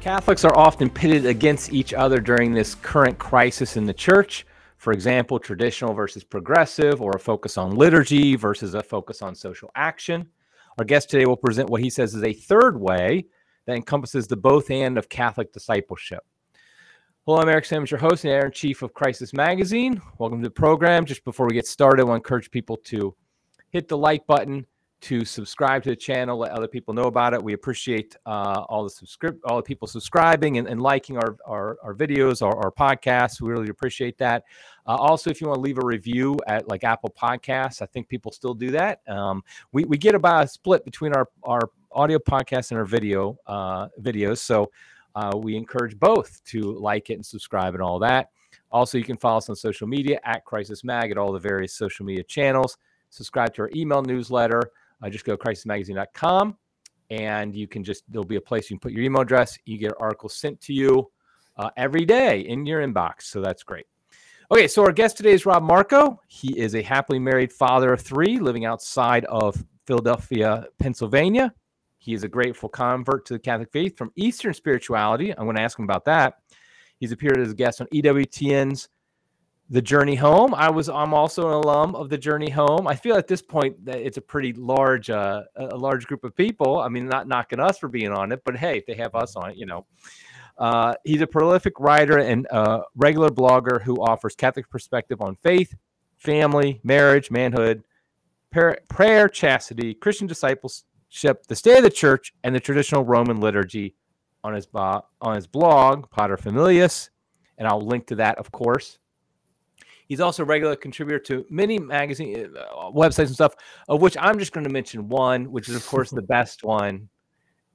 Catholics are often pitted against each other during this current crisis in the church. For example, traditional versus progressive, or a focus on liturgy versus a focus on social action. Our guest today will present what he says is a third way that encompasses the both and of Catholic discipleship. Hello, I'm Eric Sammons, your host and editor in chief of Crisis Magazine. Welcome to the program. Just before we get started, I want to encourage people to hit the like button, to subscribe to the channel, let other people know about it. We appreciate uh, all the subscribe, all the people subscribing and, and liking our, our, our videos, our, our, podcasts. We really appreciate that. Uh, also, if you want to leave a review at like Apple Podcasts, I think people still do that. Um, we, we get about a split between our, our audio podcasts and our video uh, videos. So uh, we encourage both to like it and subscribe and all that. Also, you can follow us on social media at Crisis Mag at all the various social media channels. Subscribe to our email newsletter uh, just go to crisismagazine.com and you can just, there'll be a place you can put your email address. You get articles sent to you uh, every day in your inbox. So that's great. Okay, so our guest today is Rob Marco. He is a happily married father of three living outside of Philadelphia, Pennsylvania. He is a grateful convert to the Catholic faith from Eastern spirituality. I'm going to ask him about that. He's appeared as a guest on EWTN's the journey home. I was i'm also an alum of the journey home. I feel at this point that it's a pretty large uh, a large group of people. I mean not knocking us for being on it but hey if they have us on it you know. Uh, he's a prolific writer and uh, regular blogger who offers catholic perspective on faith family marriage manhood prayer, prayer chastity christian discipleship the state of the church and the traditional roman liturgy on his, bo- on his blog paterfamilias and i'll link to that of course He's also a regular contributor to many magazine uh, websites and stuff, of which I'm just going to mention one, which is of course the best one,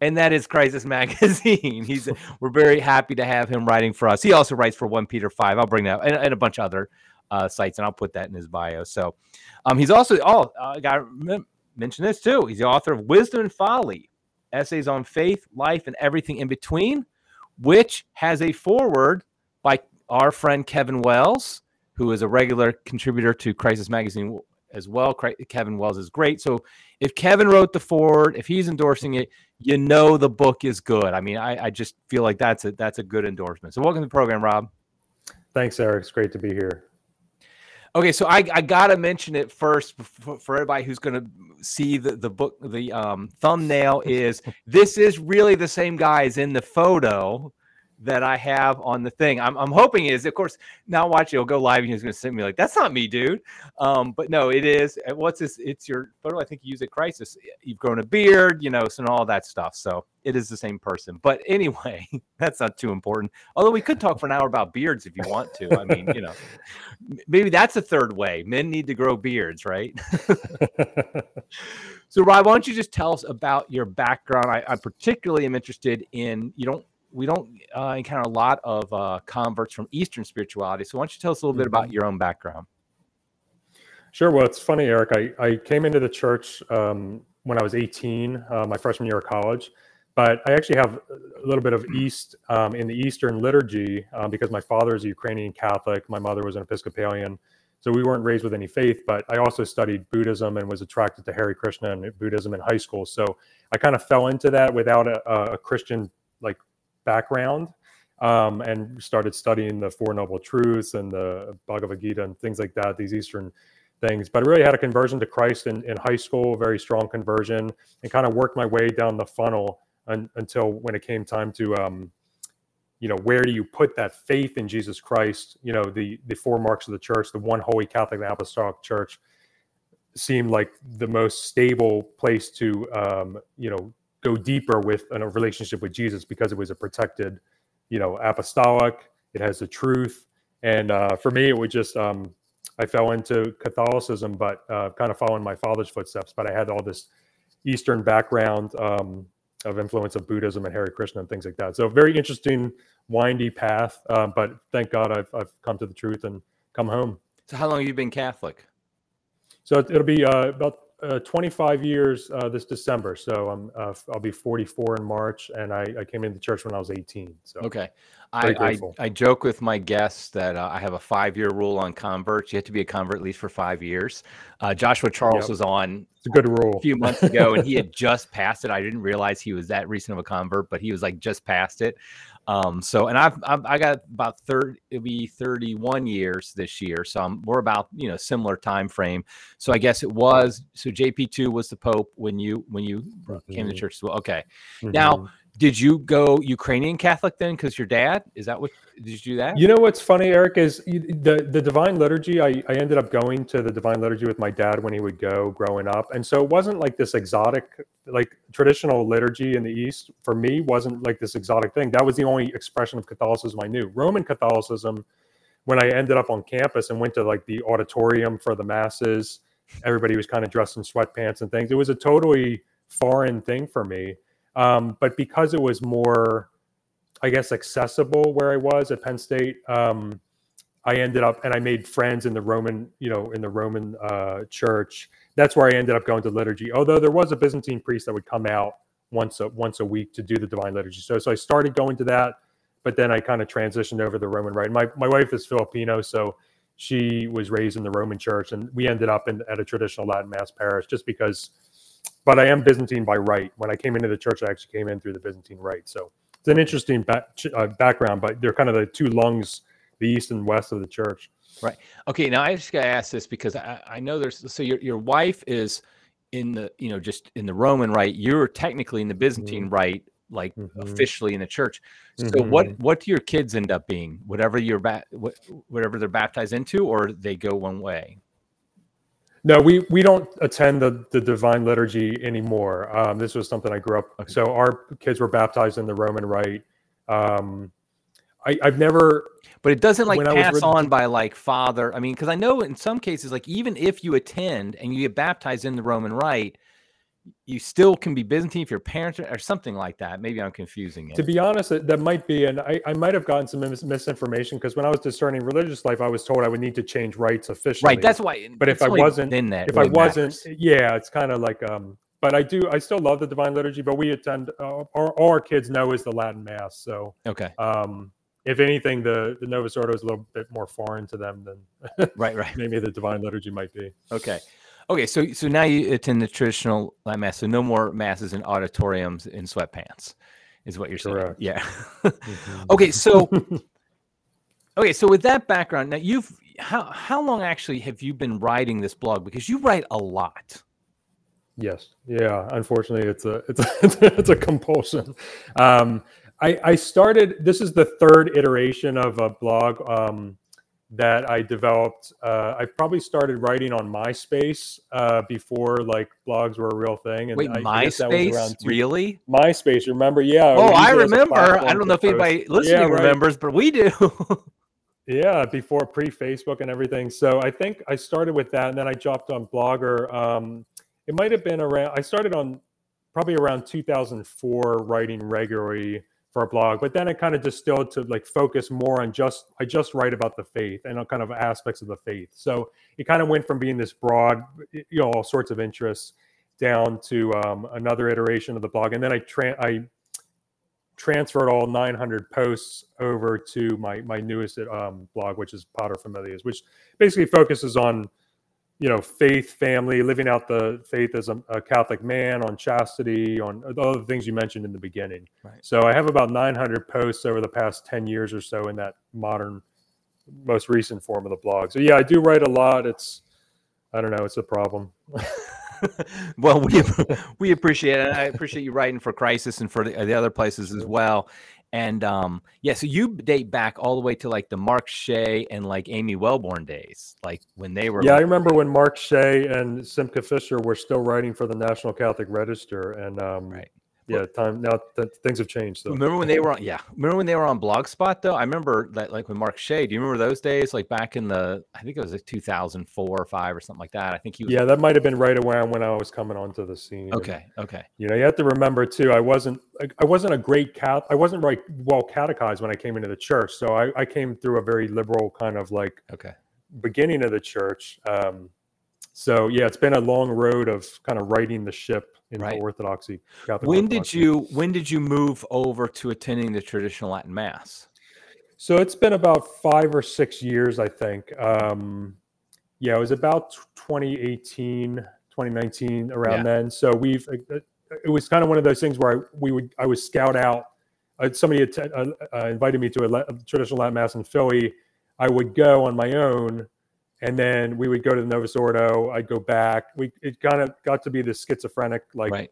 and that is Crisis Magazine. He's we're very happy to have him writing for us. He also writes for One Peter Five. I'll bring that and, and a bunch of other uh, sites, and I'll put that in his bio. So um, he's also oh, I got to mention this too. He's the author of Wisdom and Folly, essays on faith, life, and everything in between, which has a foreword by our friend Kevin Wells who is a regular contributor to Crisis Magazine as well. Kevin Wells is great. So if Kevin wrote the foreword, if he's endorsing it, you know the book is good. I mean, I, I just feel like that's a that's a good endorsement. So welcome to the program, Rob. Thanks, Eric. It's great to be here. Okay, so I, I gotta mention it first for, for everybody who's gonna see the, the book. The um, thumbnail is this is really the same guy as in the photo that I have on the thing. I'm, I'm hoping is, of course, now watch it. He'll go live and he's going to send me like, that's not me, dude. Um, but no, it is. Uh, what's this? It's your photo. I think you use at Crisis. You've grown a beard, you know, and all that stuff. So it is the same person. But anyway, that's not too important. Although we could talk for an hour about beards if you want to. I mean, you know, maybe that's a third way. Men need to grow beards, right? so, Rob, why don't you just tell us about your background? I, I particularly am interested in you don't we don't uh, encounter a lot of uh, converts from Eastern spirituality. So why don't you tell us a little bit about mm-hmm. your own background? Sure. Well, it's funny, Eric. I, I came into the church um, when I was 18, uh, my freshman year of college. But I actually have a little bit of East um, in the Eastern liturgy um, because my father is a Ukrainian Catholic. My mother was an Episcopalian. So we weren't raised with any faith, but I also studied Buddhism and was attracted to Hare Krishna and Buddhism in high school. So I kind of fell into that without a, a Christian like background um, and started studying the Four Noble Truths and the Bhagavad Gita and things like that, these Eastern things. But I really had a conversion to Christ in, in high school, very strong conversion, and kind of worked my way down the funnel un, until when it came time to, um, you know, where do you put that faith in Jesus Christ? You know, the the four marks of the church, the one holy Catholic and Apostolic Church, seemed like the most stable place to, um, you know, go deeper with a relationship with Jesus because it was a protected, you know, apostolic. It has the truth, and uh, for me, it was just um, I fell into Catholicism, but uh, kind of following my father's footsteps. But I had all this Eastern background um, of influence of Buddhism and Hare Krishna and things like that. So very interesting, windy path. Uh, but thank God I've, I've come to the truth and come home. So how long have you been Catholic? So it'll be uh, about uh, 25 years uh, this December. So I'm uh, I'll be 44 in March, and I, I came into the church when I was 18. So okay, I, I. I joke with my guests that uh, I have a five year rule on converts. You have to be a convert at least for five years. Uh, Joshua Charles Yep. was on It's a good rule a few months ago and he had just passed it. I didn't realize he was that recent of a convert, but he was like just past it. Um, so, and I've, I've I got about 30, it'll be 31 years this year. So I'm, we're about, you know, similar time frame. So I guess it was, so JP2 was the Pope when you, when you came to church as well. Okay. Now, Mhm. Did you go Ukrainian Catholic then? Because your dad is that what? Did you do that? You know what's funny, Eric, is the the Divine Liturgy. I, I ended up going to the Divine Liturgy with my dad when he would go growing up, and so it wasn't like this exotic, like traditional liturgy in the East for me wasn't like this exotic thing. That was the only expression of Catholicism I knew. Roman Catholicism, when I ended up on campus and went to like the auditorium for the masses, everybody was kind of dressed in sweatpants and things. It was a totally foreign thing for me. Um, but because it was more I guess accessible where I was at Penn State. Um, I ended up and I made friends in the Roman, you know, in the Roman uh, church. That's where I ended up going to liturgy. Although there was a Byzantine priest that would come out once a once a week to do the divine liturgy. So so I started going to that, but then I kind of transitioned over to the Roman rite. My my wife is Filipino, so she was raised in the Roman church, and we ended up in at a traditional Latin mass parish just because. But I am Byzantine by rite. When I came into the church, I actually came in through the Byzantine rite. So it's an interesting back, uh, background, but they're kind of the two lungs, the east and west of the church. Right. Okay, now I just got to ask this because I, I know there's so your your wife is in the you know just in the Roman rite. You're technically in the Byzantine rite, like Mhm. officially in the church. So what Mhm. what do your kids end up being? Whatever you're ba- whatever they're baptized into, or they go one way. No, we we don't attend the the divine liturgy anymore. Um, this was something I grew up. Okay. So our kids were baptized in the Roman rite. Um, I, I've never. But it doesn't like When I was pass read- on by like father. I mean, because I know in some cases, like even if you attend and you get baptized in the Roman rite, you still can be Byzantine if your parents are, or something like that. Maybe I'm confusing it. To be honest, that might be, and I, I might have gotten some mis- misinformation because when I was discerning religious life, I was told I would need to change rites officially. right. That's why. But if I wasn't- then that if I really wasn't, matters. yeah, it's kind of like. Um, but I do. I still love the divine liturgy, but we attend. Uh, all, all our kids know is the Latin mass. So, okay. um, if anything, the the Novus Ordo is a little bit more foreign to them than Right. Right. maybe the divine liturgy might be. Okay. Okay. So so now you attend the traditional mass. So no more masses in auditoriums in sweatpants, is what you're saying. Correct. Yeah. okay. So okay. So with that background, now you've how how long actually have you been writing this blog? Because you write a lot. Yes. Yeah. Unfortunately, it's a it's a, it's a compulsion. Um, I I started. This is the third iteration of a blog um, that I developed. Uh, I probably started writing on MySpace uh, before like blogs were a real thing. And Wait, I, I guess that was MySpace? around two- Really? MySpace. Remember? Yeah. Oh, I used it as a remember. I don't know if anybody listening right. remembers, but we do. Yeah, before pre Facebook and everything. So I think I started with that, and then I jumped on Blogger. Um, it might have been around. I started on probably around 2004, writing regularly for a blog, but then it kind of distilled to like focus more on just I just write about the faith and on kind of aspects of the faith. So it kind of went from being this broad, you know, all sorts of interests, down to um, another iteration of the blog, and then I tra- I transferred all 900 posts over to my my newest um, blog, which is Paterfamilias, which basically focuses on you know faith, family, living out the faith as a, a Catholic man, on chastity, on all the things you mentioned in the beginning. Right. So I have about 900 posts over the past 10 years or so in that modern, most recent form of the blog. So yeah, I do write a lot. It's I don't know, it's a problem. well, we we appreciate it. I appreciate you writing for Crisis and for the, the other places as well. And um, yeah, so you date back all the way to like the Mark Shea and like Amy Welborn days, like when they were. Yeah, I remember when Mark Shea and Simcha Fisher were still writing for the National Catholic Register, and um, Right. Yeah, time now th- things have changed. So Remember when they were on? Yeah, remember when they were on Blogspot though? I remember that, like with Mark Shea. Do you remember those days? Like back in the, I think it was like 2004 or five or something like that. I think he was. yeah, that might have been right around when I was coming onto the scene. and, Okay. Okay. you know, you have to remember too. I wasn't I- I wasn't a great cat. I wasn't right well catechized when I came into the church. So I, I came through a very liberal kind of like Okay. beginning of the church. Um, so yeah, it's been a long road of kind of righting the ship into Right. orthodoxy. Catholic When did you when did you move over to attending the traditional Latin Mass? So it's been about five or six years, I think. Um, yeah, it was about 2018, 2019, around Yeah. then. So we've it was kind of one of those things where I, we would I would scout out. Uh, somebody had, uh, uh, invited me to a, la- traditional Latin mass in Philly. I would go on my own, and then we would go to the Novus Ordo. I'd go back. We it kind of got to be this schizophrenic, like right.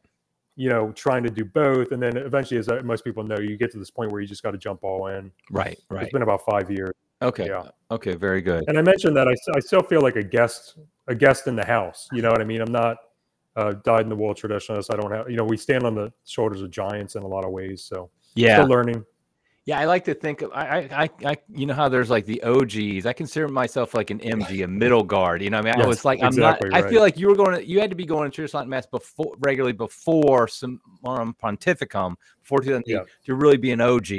you know, trying to do both. And then eventually, as uh, most people know, you get to this point where you just got to jump all in. Right. Right. It's been about five years. Okay. yeah. Okay. Very good. And I mentioned that I, I still feel like a guest, a guest in the house. You know what I mean? I'm not uh, dyed in the wool traditionalist. I don't have, you know, we stand on the shoulders of giants in a lot of ways. So Yeah. still learning. Yeah, I like to think of I, I, I, you know how there's like the OGs. I consider myself like an MG, a middle guard. You know, what I mean, I was like, exactly I'm not. I feel like you were going to, you had to be going to church Latin mass before regularly before some um, pontificum before 2008 Yeah. to really be an OG.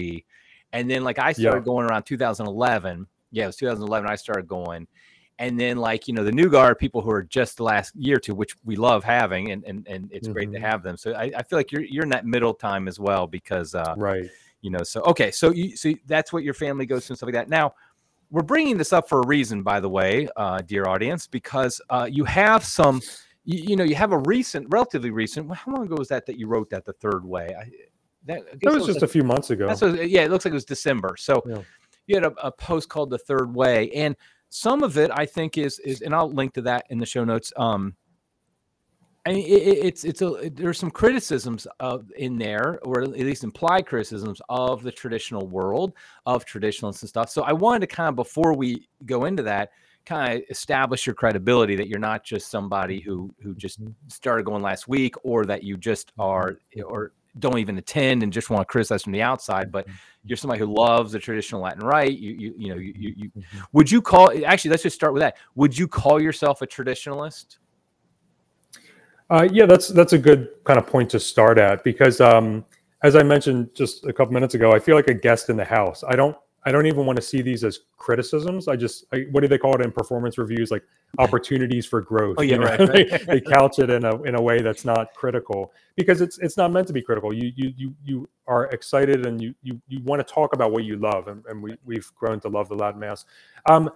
And then like I started Yeah. going around 2011. Yeah, it was 2011. I started going, and then like you know the new guard people who are just the last year or two, which we love having, and and and it's great to Mhm. have them. So I, I feel like you're you're in that middle time as well because. uh Right. You know so okay so you so that's what your family goes to and stuff like that now we're bringing this up for a reason by the way uh, dear audience because uh, you have some you, you know you have a recent relatively recent how long ago was that that you wrote that the third way I, that, I it was just a few months ago. that's what, yeah it looks like it was december so Yeah. you had a, a post called the third way and some of it i think is is and i'll link to that in the show notes um I mean, it, it- it's it's a there's some criticisms of in there, or at least implied criticisms of the traditional world of traditionalists and stuff. So I wanted to kind of before we go into that, kind of establish your credibility that you're not just somebody who who just Mhm. started going last week, or that you just mm-hmm. are or don't even attend and just want to criticize from the outside, but mm-hmm. you're somebody who loves the traditional Latin rite. You you you know you you, you mm-hmm. would you call actually let's just start with that. Would you call yourself a traditionalist? Uh, yeah, that's that's a good kind of point to start at because, um, as I mentioned just a couple minutes ago, I feel like a guest in the house. I don't I don't even want to see these as criticisms. I just I, what do they call it in performance reviews? Like opportunities for growth. Oh, yeah, you know? right, they, they couch it in a in a way that's not critical because it's it's not meant to be critical. You you you you are excited and you you you want to talk about what you love, and, and we we've grown to love the Latin Mass. Um,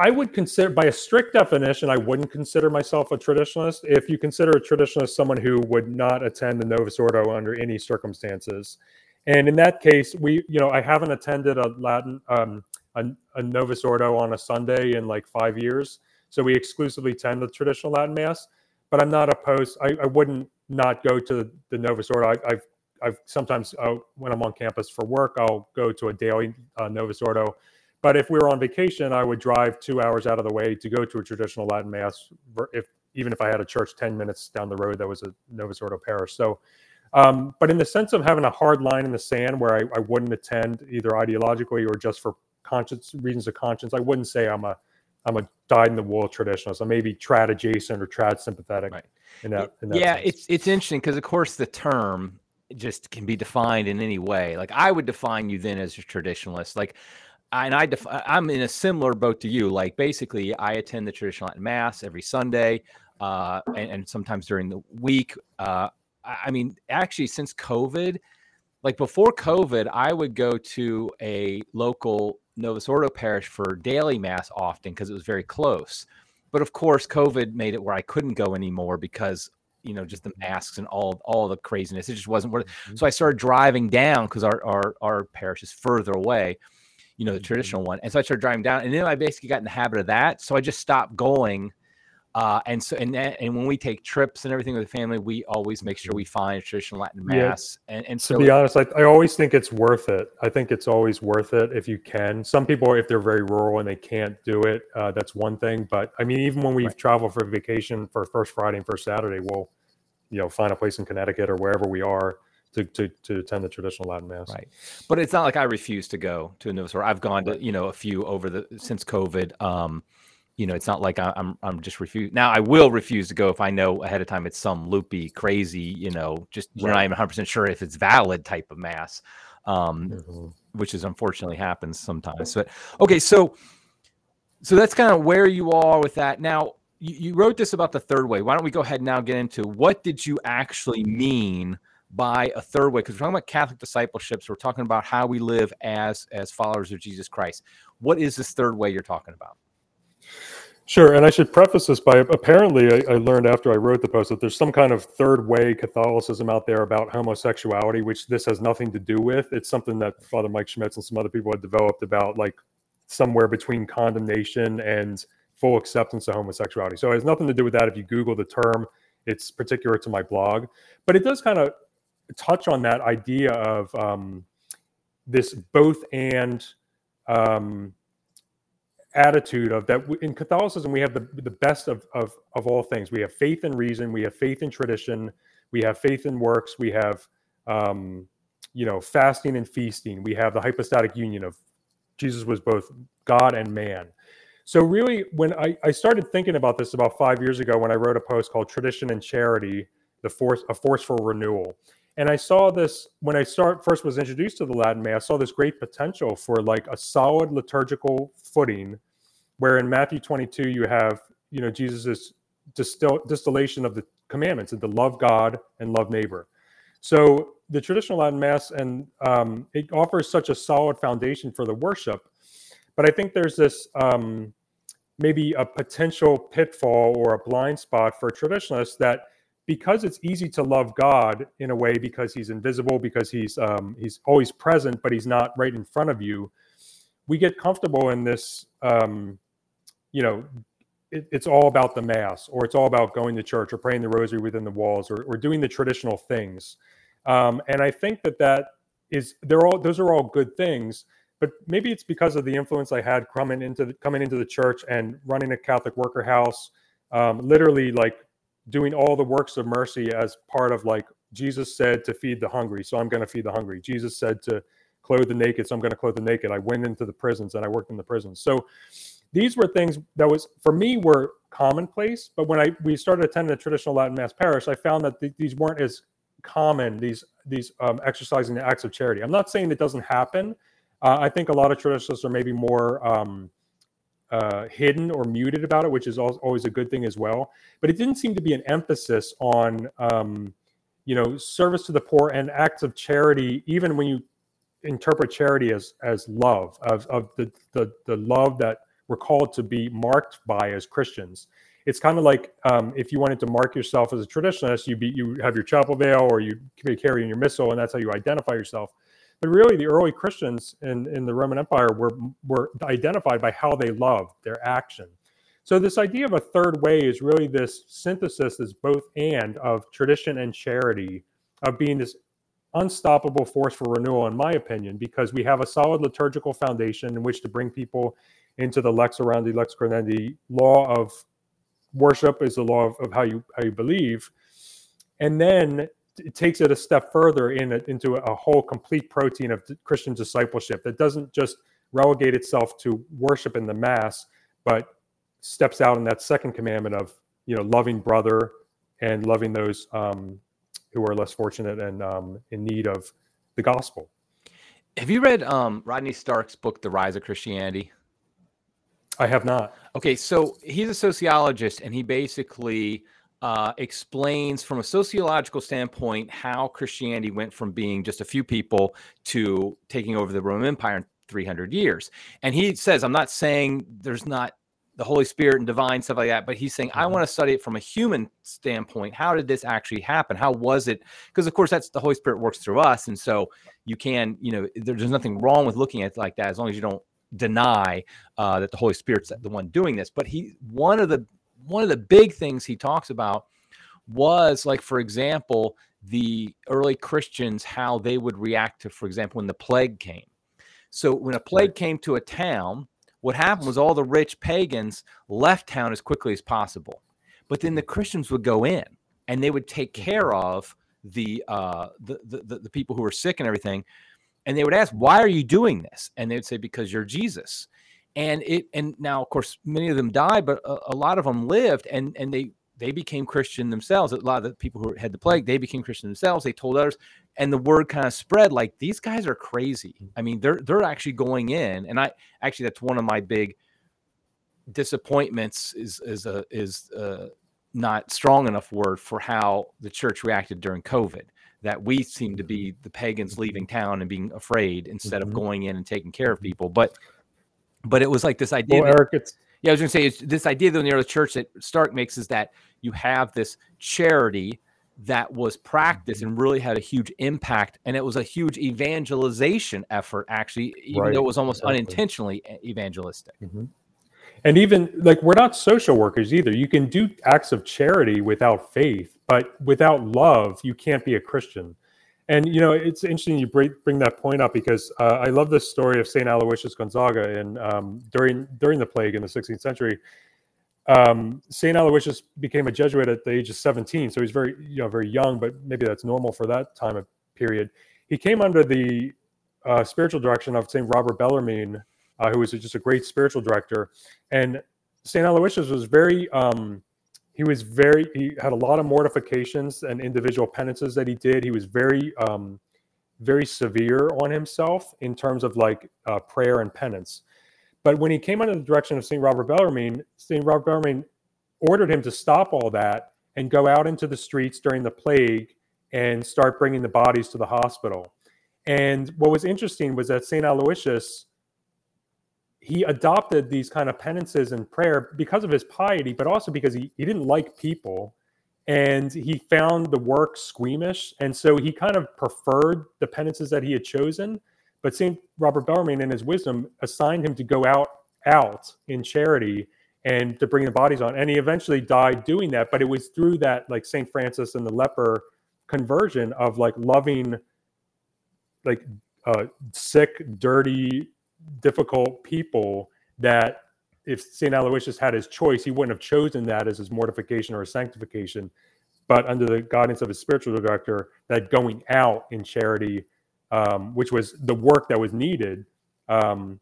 I would consider, by a strict definition, I wouldn't consider myself a traditionalist. If you consider a traditionalist someone who would not attend the Novus Ordo under any circumstances, and in that case, we, you know, I haven't attended a Latin, um, a, a Novus Ordo on a Sunday in like five years, so we exclusively attend the traditional Latin Mass. But I'm not opposed. I, I wouldn't not go to the Novus Ordo. I, I've I've sometimes uh, when I'm on campus for work, I'll go to a daily uh, Novus Ordo. But if we were on vacation, I would drive two hours out of the way to go to a traditional Latin mass. If even if I had a church ten minutes down the road that was a Novus Ordo parish. So, um, but in the sense of having a hard line in the sand where I, I wouldn't attend either ideologically or just for conscience reasons of conscience, I wouldn't say I'm a I'm a dyed in the wool traditionalist. I'm maybe trad adjacent or trad sympathetic. Right. In that, in that yeah, sense. it's it's interesting because of course the term just can be defined in any way. Like I would define you then as a traditionalist. Like and I def- I'm in a similar boat to you. Like basically, I attend the traditional Latin mass every Sunday, uh, and, and sometimes during the week. Uh, I mean, actually, since COVID, like before COVID, I would go to a local Novus Ordo parish for daily mass often because it was very close. But of course, COVID made it where I couldn't go anymore because you know just the masks and all all the craziness. It just wasn't worth. Mm-hmm. So I started driving down because our, our our parish is further away, you know, the Mhm. traditional one. And so I started driving down, and then I basically got in the habit of that. So I just stopped going. Uh, and so and that- and when we take trips and everything with the family, we always make sure we find a traditional Latin Yeah. mass. And and to be honest, I, I always think it's worth it. I think it's always worth it if you can. Some people, if they're very rural and they can't do it, uh, that's one thing. But I mean, even when we Right. travel for vacation for first Friday and first Saturday, we'll, you know, find a place in Connecticut or wherever we are to to, to attend the traditional Latin mass. Right. but it's not like I refuse to go to a Novus Ordo. I've gone to you know a few over the since COVID. Um, you know, it's not like I, I'm I'm just refuse. Now I will refuse to go if I know ahead of time it's some loopy, crazy, you know, just you're not Right. even 100 percent sure if it's valid type of mass. Um, Mhm. which is unfortunately happens sometimes. But okay, so so that's kind of where you are with that. Now you, you wrote this about the third way. Why don't we go ahead and now get into what did you actually mean by a third way because we're talking about catholic discipleship so we're talking about how we live as as followers of jesus christ what is this third way you're talking about Sure, and I should preface this by apparently I, I, learned after I wrote the post that there's some kind of third way Catholicism out there about homosexuality, which this has nothing to do with. It's something that Father Mike Schmitz and some other people had developed about like somewhere between condemnation and full acceptance of homosexuality. So it has nothing to do with that. If you Google the term, it's particular to my blog, but it does kind of touch on that idea of um, this both and. Um, attitude of that in Catholicism we have the, the best of, of of all things. We have faith in reason, we have faith in tradition, we have faith in works, we have um, you know fasting and feasting. We have the hypostatic union of Jesus was both God and man. So really, when I, I started thinking about this about five years ago, when I wrote a post called "Tradition and Charity: The Force a Forceful Renewal," and I saw this when I start first was introduced to the Latin Mass. I saw this great potential for like a solid liturgical footing, where in Matthew 22 you have you know Jesus's distill, distillation of the commandments and to love God and love neighbor. So the traditional Latin Mass and um, it offers such a solid foundation for the worship, but I think there's this um, maybe a potential pitfall or a blind spot for traditionalists that because it's easy to love God in a way because he's invisible, because he's um, he's always present, but he's not right in front of you. We get comfortable in this, um, you know, it, it's all about the mass, or it's all about going to church, or praying the rosary within the walls, or, or doing the traditional things. Um, and I think that that is they're all those are all good things, but maybe it's because of the influence I had coming into the, coming into the church and running a Catholic worker house, um, literally like doing all the works of mercy as part of like Jesus said to feed the hungry, so I'm going to feed the hungry. Jesus said to clothe the naked, so I'm going to clothe the naked. I went into the prisons and I worked in the prisons. So these were things that was for me were commonplace. But when I we started attending a traditional Latin Mass parish, I found that th- these weren't as common. These these um, exercising the acts of charity. I'm not saying it doesn't happen. Uh, I think a lot of traditionalists are maybe more um, uh, hidden or muted about it, which is always a good thing as well. But it didn't seem to be an emphasis on, um, you know, service to the poor and acts of charity, even when you interpret charity as as love of of the the, the love that we're called to be marked by as Christians. It's kind of like um, if you wanted to mark yourself as a traditionalist, you be you have your chapel veil or you carry your missal, and that's how you identify yourself. But really, the early Christians in, in the Roman Empire were, were identified by how they loved their action. So, this idea of a third way is really this synthesis, this both and of tradition and charity, of being this unstoppable force for renewal, in my opinion, because we have a solid liturgical foundation in which to bring people into the lex orandi, lex credendi law of worship is the law of, of how you how you believe, and then it takes it a step further in a, into a whole complete protein of Christian discipleship that doesn't just relegate itself to worship in the mass, but steps out in that second commandment of you know loving brother and loving those um, who are less fortunate and um, in need of the gospel. Have you read um, Rodney Stark's book, The Rise of Christianity? I have not. Okay, so he's a sociologist, and he basically uh, explains from a sociological standpoint how Christianity went from being just a few people to taking over the Roman Empire in 300 years. And he says, I'm not saying there's not the Holy Spirit and divine stuff like that, but he's saying, mm-hmm. I want to study it from a human standpoint. How did this actually happen? How was it? Because, of course, that's the Holy Spirit works through us. And so you can, you know, there's nothing wrong with looking at it like that as long as you don't deny uh, that the Holy Spirit's the one doing this. But he, one of the one of the big things he talks about was like for example the early christians how they would react to for example when the plague came. So when a plague came to a town what happened was all the rich pagans left town as quickly as possible. But then the christians would go in and they would take care of the uh the the, the people who were sick and everything. And they would ask why are you doing this? And they would say because you're jesus and it and now of course many of them died but a, a, lot of them lived and and they they became christian themselves. A lot of the people who had the plague they became christian themselves. They told others and the word kind of spread like these guys are crazy. Mm-hmm. I mean they're they're actually going in and i actually that's one of my big disappointments is is a is a not strong enough word for how the church reacted during covid that we seem to be mm-hmm. the pagans leaving town and being afraid instead Mhm. of mm-hmm. going in and taking care of people. But but it was like this idea. Well, Eric, it's yeah, I was going to say it's this idea that in the early church that Stark makes is that you have this charity that was practiced and really had a huge impact, and it was a huge evangelization effort, actually, even Right, though it was almost exactly. unintentionally evangelistic. Mhm. And even like we're not social workers either. You can do acts of charity without faith, but without love, you can't be a Christian. And you know, it's interesting you bring, that point up because uh, I love the story of Saint Aloysius Gonzaga. And um, during during the plague in the 16th century, um, Saint Aloysius became a Jesuit at the age of 17, so he's very you know very young, but maybe that's normal for that time of period. He came under the uh, spiritual direction of Saint Robert Bellarmine, uh, who was just a great spiritual director. And St. Aloysius was very, um, he was very, he had a lot of mortifications and individual penances that he did. He was very, um, very severe on himself in terms of like uh, prayer and penance. But when he came under the direction of St. Robert Bellarmine, St. Robert Bellarmine ordered him to stop all that and go out into the streets during the plague and start bringing the bodies to the hospital. And what was interesting was that St. Aloysius, he adopted these kind of penances and prayer because of his piety, but also because he, he didn't like people and he found the work squeamish. And so he kind of preferred the penances that he had chosen. But St. Robert Bellarmine, in his wisdom, assigned him to go out out in charity and to bring the bodies on. And he eventually died doing that. But it was through that, like St. Francis and the leper conversion of like loving like uh, sick, dirty, difficult people that if St. Aloysius had his choice, he wouldn't have chosen that as his mortification or his sanctification. But under the guidance of his spiritual director, that going out in charity, um, which was the work that was needed, um,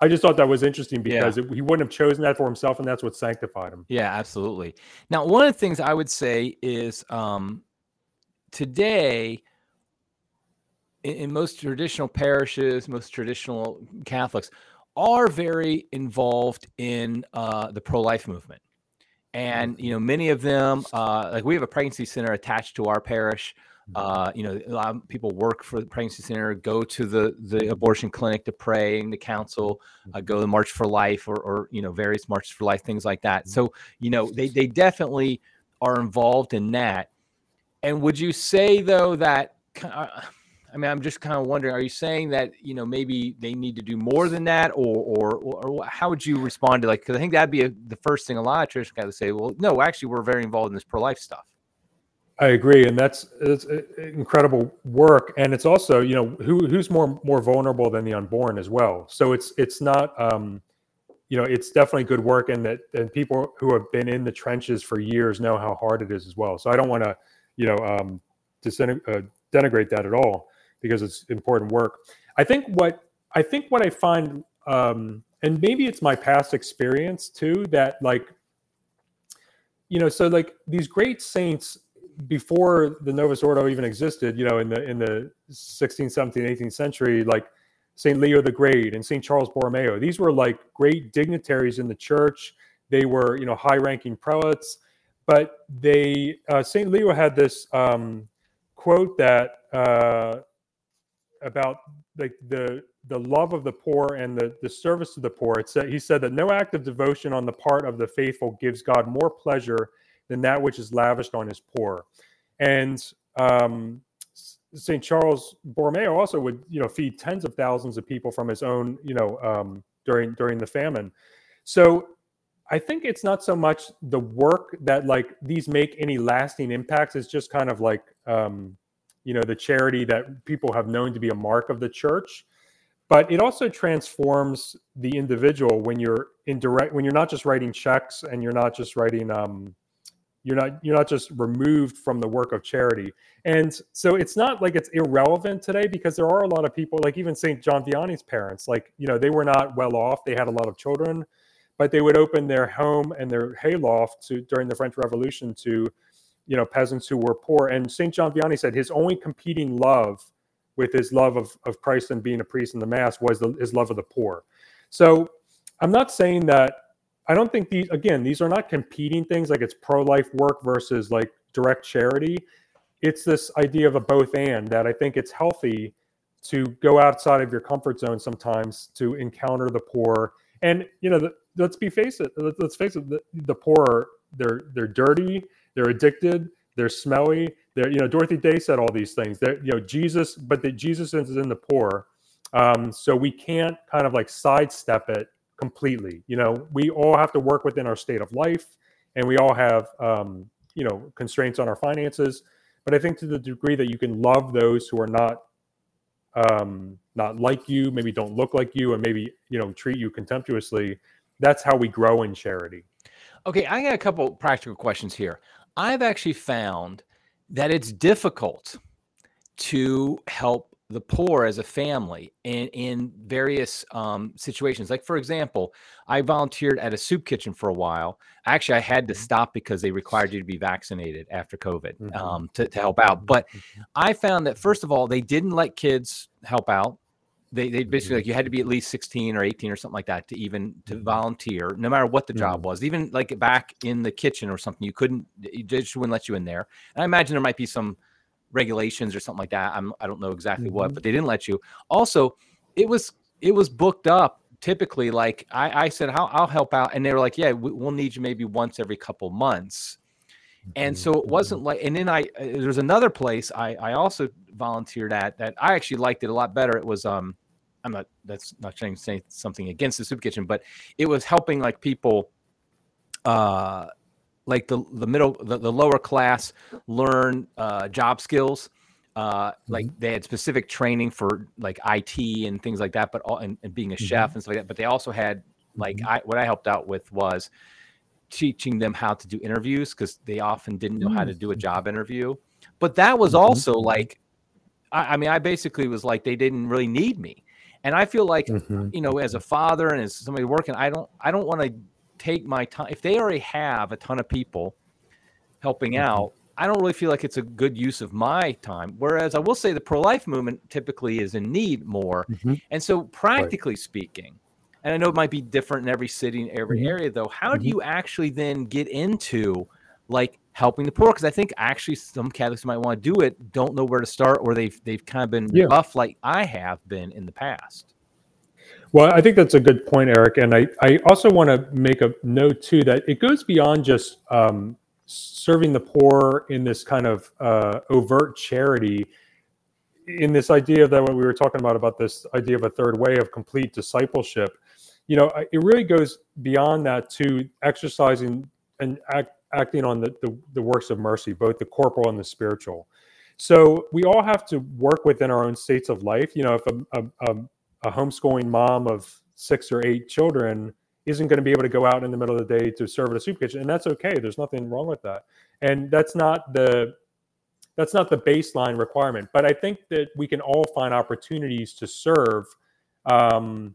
I just thought that was interesting because it, he wouldn't have chosen that for himself, and that's what sanctified him. Yeah, absolutely. Now, one of the things I would say is um, today, in, in most traditional parishes, most traditional Catholics are very involved in uh, the pro-life movement, and you know many of them, uh, like we have a pregnancy center attached to our parish. Uh, you know, a lot of people work for the pregnancy center, go to the the abortion clinic to pray in the council, uh, go to the March for Life or, or you know various marches for life, things like that. So you know they they definitely are involved in that. And would you say though that uh, I mean I'm just kind of wondering, are you saying that you know maybe they need to do more than that, or or or, how would you respond to like? Because I think that'd be a, the first thing a lot of churches guys would say. Well, no, actually, we're very involved in this pro life stuff. I agree, and that's it's uh, incredible work, and it's also you know who who's more more vulnerable than the unborn as well. So it's it's not um, you know it's definitely good work, and that and people who have been in the trenches for years know how hard it is as well. So I don't want to you know um, disent- uh, denigrate that at all because it's important work. I think what I think what I find, um, and maybe it's my past experience too, that like you know so like these great saints before the Novus Ordo even existed, you know, in the in the 16th, 17th, 18th century, like Saint Leo the Great and Saint Charles Borromeo, these were like great dignitaries in the church. They were, you know, high-ranking prelates, but they uh, Saint Leo had this um, quote that uh, about like the the love of the poor and the the service to the poor. It said he said that no act of devotion on the part of the faithful gives God more pleasure than that which is lavished on his poor. And um, St. Charles Borromeo also would, you know, feed tens of thousands of people from his own, you know, um, during during the famine. So I think it's not so much the work that like these make any lasting impacts. It's just kind of like, um, you know, the charity that people have known to be a mark of the church. But it also transforms the individual when you're in direct, when you're not just writing checks and you're not just writing, um, you're not you're not just removed from the work of charity and so it's not like it's irrelevant today because there are a lot of people like even st john vianney's parents like you know they were not well off they had a lot of children but they would open their home and their hayloft to during the french revolution to you know peasants who were poor and st john vianney said his only competing love with his love of, of christ and being a priest in the mass was the, his love of the poor so i'm not saying that I don't think these again these are not competing things like it's pro life work versus like direct charity. it's this idea of a both and that I think it's healthy to go outside of your comfort zone sometimes to encounter the poor. And you know, the, let's be face it. Let's face it. The, the poor, they're they're dirty, they're addicted, they're smelly. They're you know, Dorothy Day said all these things. That you know, Jesus, but that Jesus is in the poor. Um, so we can't kind of like sidestep it completely. You know, we all have to work within our state of life, and we all have um, you know constraints on our finances. But I think to the degree that you can love those who are not um, not like you, maybe don't look like you, and maybe you know treat you contemptuously, that's how we grow in charity. Okay, I got a couple practical questions here. I've actually found that it's difficult to help the poor as a family in in various um, situations. Like for example, I volunteered at a soup kitchen for a while. Actually, I had to mm-hmm. stop because they required you to be vaccinated after COVID mm-hmm. um, to, to help out. But mm-hmm. I found that first of all, they didn't let kids help out. They, they basically like you had to be at least 16 or 18 or something like that to even to volunteer no matter what the job was even like back in the kitchen or something you couldn't you just wouldn't let you in there and i imagine there might be some regulations or something like that. I'm I don't know exactly mm-hmm. what, but they didn't let you. Also, it was it was booked up typically like I, I said I'll, I'll help out and they were like yeah we, will need you maybe once every couple months and mm-hmm. so it wasn't like and then i uh, there's another place i i also volunteered at that i actually liked it a lot better it was um i'm not that's not trying to say something against the soup kitchen but it was helping like people uh like the the middle the, the lower class learn uh, job skills uh, like mm-hmm. they had specific training for like IT and things like that, but all and, and being a chef mm-hmm. and stuff like that. But they also had like mm-hmm. I what I helped out with was teaching them how to do interviews because they often didn't know how to do a mm. job interview. But that was mm-hmm. also like I, I, mean, I basically was like they didn't really need me. And I feel like, mm-hmm. you know, as a father and as somebody working, I don't I don't want to take my time if they already have a ton of people helping mm-hmm. out i don't really feel like it's a good use of my time whereas i will say the pro-life movement typically is in need more mm-hmm. and so practically right. speaking and i know it might be different in every city and every mm-hmm. area though how do mm-hmm. you actually then get into like helping the poor because i think actually some catholics might want to do it don't know where to start or they've they've kind of been yeah. rough like i have been in the past well, I think that's a good point, Eric. And I, I also want to make a note, too, that it goes beyond just um, serving the poor in this kind of uh, overt charity. In this idea that what we were talking about, about this idea of a third way of complete discipleship, you know, it really goes beyond that to exercising and act, acting on the, the, the works of mercy, both the corporal and the spiritual. So we all have to work within our own states of life. You know, if a, a, a homeschooling mom of six or eight children isn't going to be able to go out in the middle of the day to serve at a soup kitchen and that's okay there's nothing wrong with that and that's not the that's not the baseline requirement but i think that we can all find opportunities to serve um,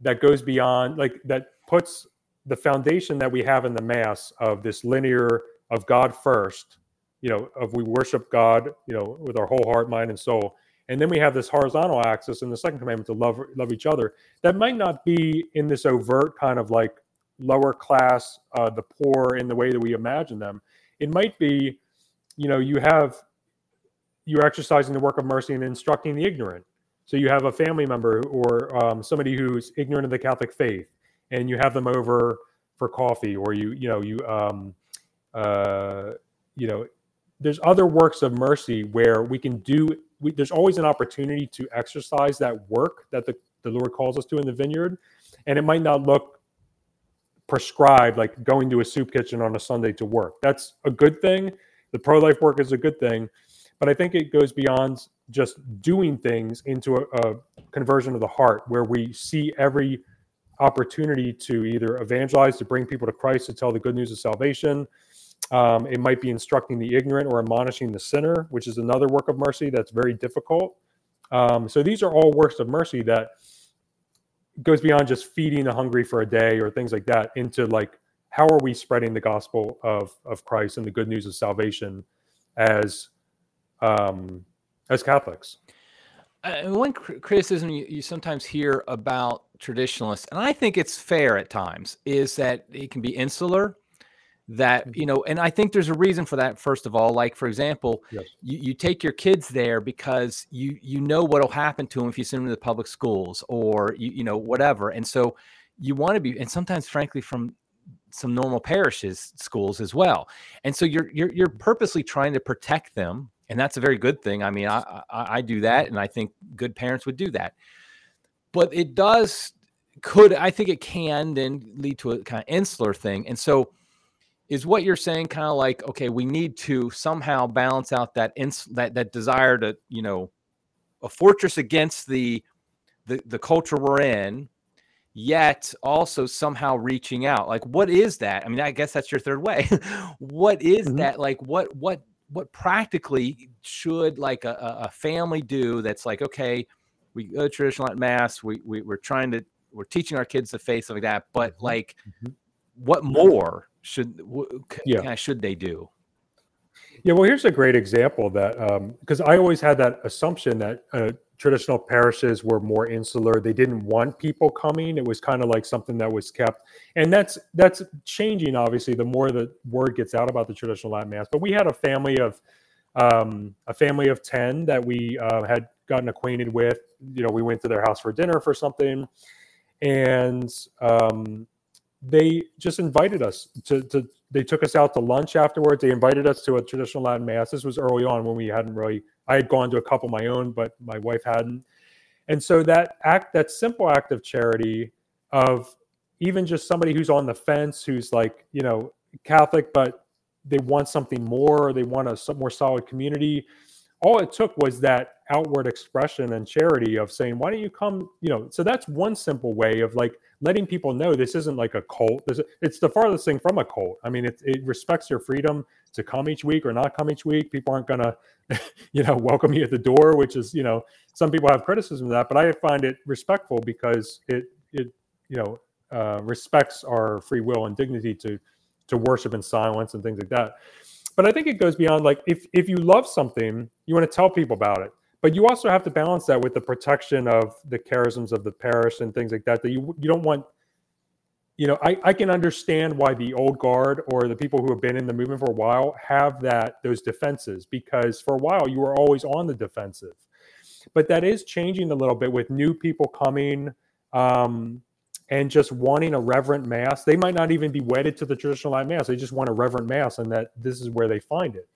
that goes beyond like that puts the foundation that we have in the mass of this linear of god first you know of we worship god you know with our whole heart mind and soul and then we have this horizontal axis in the second commandment to love love each other. That might not be in this overt kind of like lower class, uh, the poor in the way that we imagine them. It might be, you know, you have you're exercising the work of mercy and instructing the ignorant. So you have a family member or um, somebody who's ignorant of the Catholic faith, and you have them over for coffee, or you you know you um, uh, you know there's other works of mercy where we can do we, there's always an opportunity to exercise that work that the, the lord calls us to in the vineyard. And it might not look prescribed like going to a soup kitchen on a sunday to work. That's a good thing. The pro-life work is a good thing. But i think it goes beyond just doing things into a, a conversion of the heart where we see every opportunity to either evangelize to bring people to christ to tell the good news of salvation um, it might be instructing the ignorant or admonishing the sinner, which is another work of mercy that's very difficult. Um, so these are all works of mercy that goes beyond just feeding the hungry for a day or things like that into like how are we spreading the gospel of of Christ and the good news of salvation as um, as Catholics. Uh, one cr- criticism you, you, sometimes hear about traditionalists, and I think it's fair at times, is that it can be insular that Mhm. you know and i think there's a reason for that first of all. Like for example Yes. you, you take your kids there because you you know what'll happen to them if you send them to the public schools or you, you know whatever. And so you want to be and sometimes frankly from some normal parishes schools as well. And so you're you're you're purposely trying to protect them and that's a very good thing. I mean i i, I do that and i think good parents would do that but it does could i think it can then lead to a kind of insular thing and so is what you're saying kind of like okay we need to somehow balance out that ins- that that desire to you know a fortress against the the, the culture we're in yet also somehow reaching out. Like what is that? I mean i guess that's your third way. What is Mhm. that? Like what what what practically should like a a family do that's like okay we go to traditional at mass we, we we're trying to we're teaching our kids the faith stuff like that but Mhm. like Mhm. what more should Yeah. should they do Yeah, well, here's a great example that because I always had that assumption that uh, traditional parishes were more insular. They didn't want people coming. It was kind of like something that was kept, and that's that's changing. Obviously, the more the word gets out about the traditional Latin Mass. But we had a family of um, a family of ten that we uh, had gotten acquainted with. You know, we went to their house for dinner for something, and um, they just invited us to, to they took us out to lunch afterwards. They invited us to a traditional latin mass. This was early on when we hadn't really i had gone to a couple of my own but my wife hadn't. And so that act that simple act of charity of even just somebody who's on the fence who's like you know catholic but they want something more or they want a more solid community all it took was that outward expression and charity of saying why don't you come you know so that's one simple way of like letting people know this isn't like a cult. This, it's the farthest thing from a cult. I mean it, it respects your freedom to come each week or not come each week. People aren't gonna you know welcome you at the door which is you know some people have criticism of that but i find it respectful because it it you know uh, respects our free will and dignity to to worship in silence and things like that. But i think it goes beyond like if if you love something you want to tell people about it but you also have to balance that with the protection of the charisms of the parish and things like that that you you don't want you know I, I can understand why the old guard or the people who have been in the movement for a while have that those defenses because for a while you were always on the defensive. But that is changing a little bit with new people coming um, and just wanting a reverent mass. They might not even be wedded to the traditional Latin mass. They just want a reverent mass and that this is where they find it.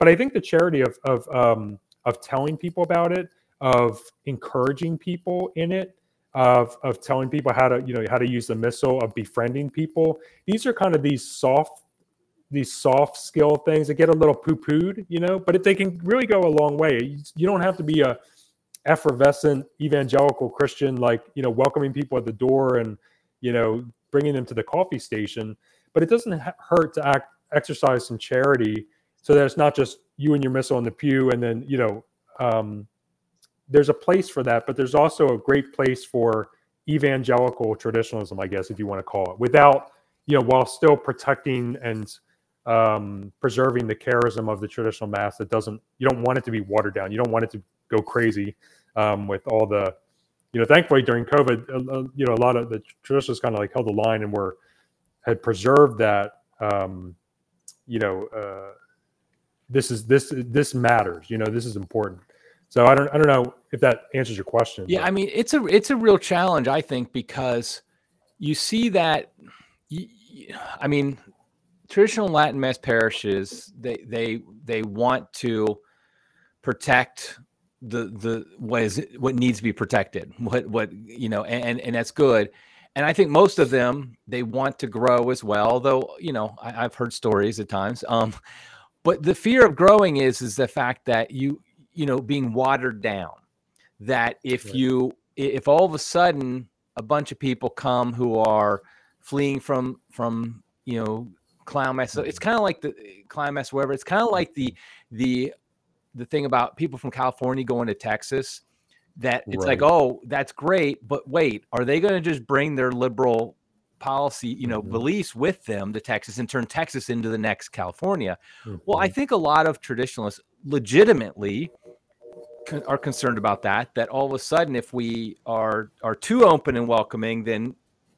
But i think the charity of of um, of telling people about it of encouraging people in it of of telling people how to you know how to use the missal, of befriending people. These are kind of these soft these soft skill things that get a little poo-pooed you know but if they can really go a long way. You, you don't have to be a effervescent evangelical christian like you know welcoming people at the door and you know bringing them to the coffee station but it doesn't hurt to act exercise some charity so that it's not just you and your missal in the pew and then you know um, there's a place for that but there's also a great place for evangelical traditionalism i guess if you want to call it without you know while still protecting and um, preserving the charism of the traditional mass that doesn't you don't want it to be watered down. You don't want it to go crazy um, with all the you know thankfully during covid uh, you know a lot of the traditionalists kind of like held the line and were had preserved that um, you know uh, this is this this matters you know this is important. So i don't i don't know if that answers your question yeah but- i mean it's a it's a real challenge i think because you see that I mean traditional latin mass parishes they they they want to protect the the what is what needs to be protected what what you know and and that's good. And i think most of them they want to grow as well though you know I, i've heard stories at times um but the fear of growing is is the fact that you you know being watered down that if Right. you if all of a sudden a bunch of people come who are fleeing from from you know clown mess so it's mm-hmm. kind of like the clown mess wherever it's kind of like the the the thing about people from california going to texas that it's like oh that's great but wait are they going to just bring their liberal policy you know Mhm. beliefs with them to texas and turn texas into the next california well, I Mhm. think a lot of traditionalists legitimately con- are concerned about that. That all of a sudden, if we are are too open and welcoming, then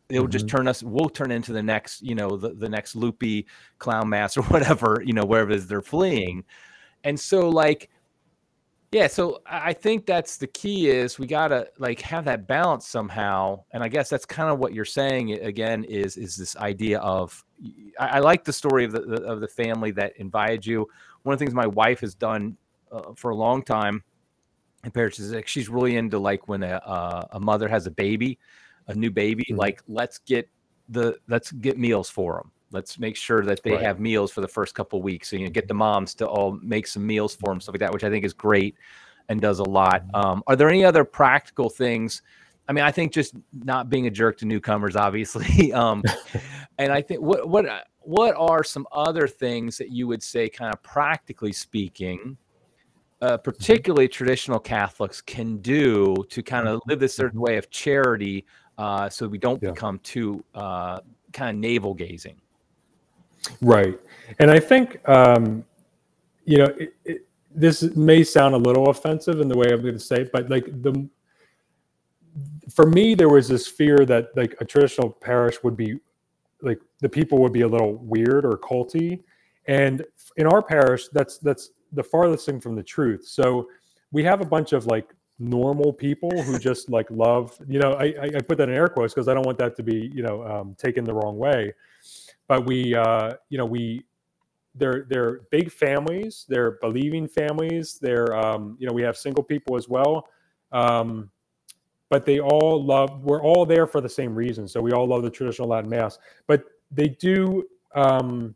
it'll just Mhm. turn us. We'll turn into the next, you know, the, the next loopy clown mass or whatever, you know, wherever it is they're fleeing. And so, like, yeah, so I I think that's the key is we gotta like have that balance somehow. And I guess that's kind of what you're saying again is is this idea of I like the story of the of the family that invited you. One of the things my wife has done uh, for a long time in parish is like she's really into like when a uh, a mother has a baby, a new baby, Mhm. like let's get the let's get meals for them. Let's make sure that they Right. have meals for the first couple of weeks. So you know, get the moms to all make some meals for them, stuff like that, which I think is great and does a lot. Um, are there any other practical things? I mean, I think just not being a jerk to newcomers, obviously. um, and I think what what uh, what are some other things that you would say, kind of practically speaking, uh, particularly traditional Catholics can do to kind of live this certain way of charity, uh, so we don't Yeah. become too uh, kind of navel gazing. Right. And I think, um, you know, it, it, this may sound a little offensive in the way I'm going to say it, but like the, for me, there was this fear that like a traditional parish would be like the people would be a little weird or culty. And in our parish, that's, that's the farthest thing from the truth. So we have a bunch of like normal people who just like love, you know, I, I I put that in air quotes because I don't want that to be, you know, um, taken the wrong way but we uh you know we they're they're big families they're believing families they're um you know we have single people as well. Um but they all love we're all there for the same reason. So we all love the traditional latin mass. But they do um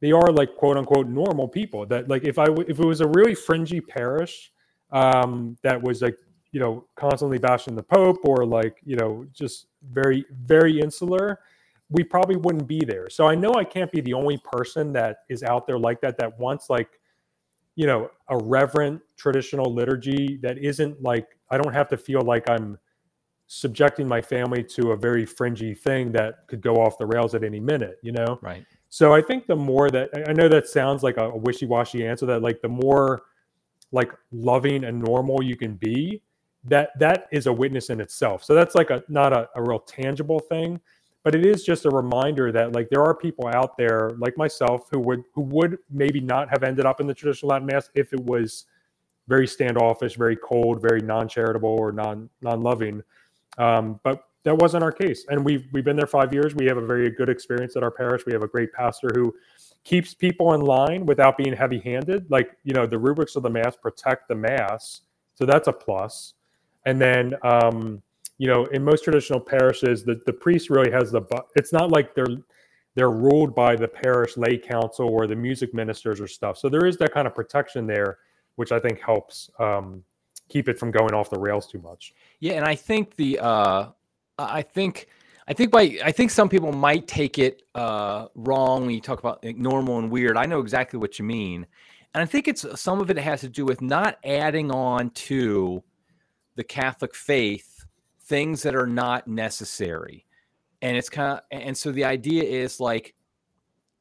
they are like quote unquote normal people that like if i w- if it was a really fringy parish um that was like you know constantly bashing the pope or like you know just very very insular we probably wouldn't be there. So I know I can't be the only person that is out there like that that wants like you know a reverent traditional liturgy that isn't like I don't have to feel like I'm subjecting my family to a very fringy thing that could go off the rails at any minute, you know? Right. So I think the more that I- know that sounds like a wishy-washy answer that like the more like loving and normal you can be, that that is a witness in itself. So that's like a not a, a real tangible thing, but it is just a reminder that like there are people out there like myself who would who would maybe not have ended up in the traditional Latin Mass if it was very standoffish, very cold, very non-charitable or non non-loving. Um, but that wasn't our case, and we've we've been there five years. We have a very good experience at our parish. We have a great pastor who keeps people in line without being heavy-handed. Like you know, the rubrics of the mass protect the mass, so that's a plus. And then um, you know, in most traditional parishes, the the priest really has the. It's not like they're they're ruled by the parish lay council or the music ministers or stuff. So there is that kind of protection there, which I think helps um, keep it from going off the rails too much. Yeah, and I think the uh I think I think by I think some people might take it uh wrong when you talk about like, normal and weird. I know exactly what you mean. And I think it's some of it has to do with not adding on to the Catholic faith things that are not necessary. And it's kind of and so the idea is like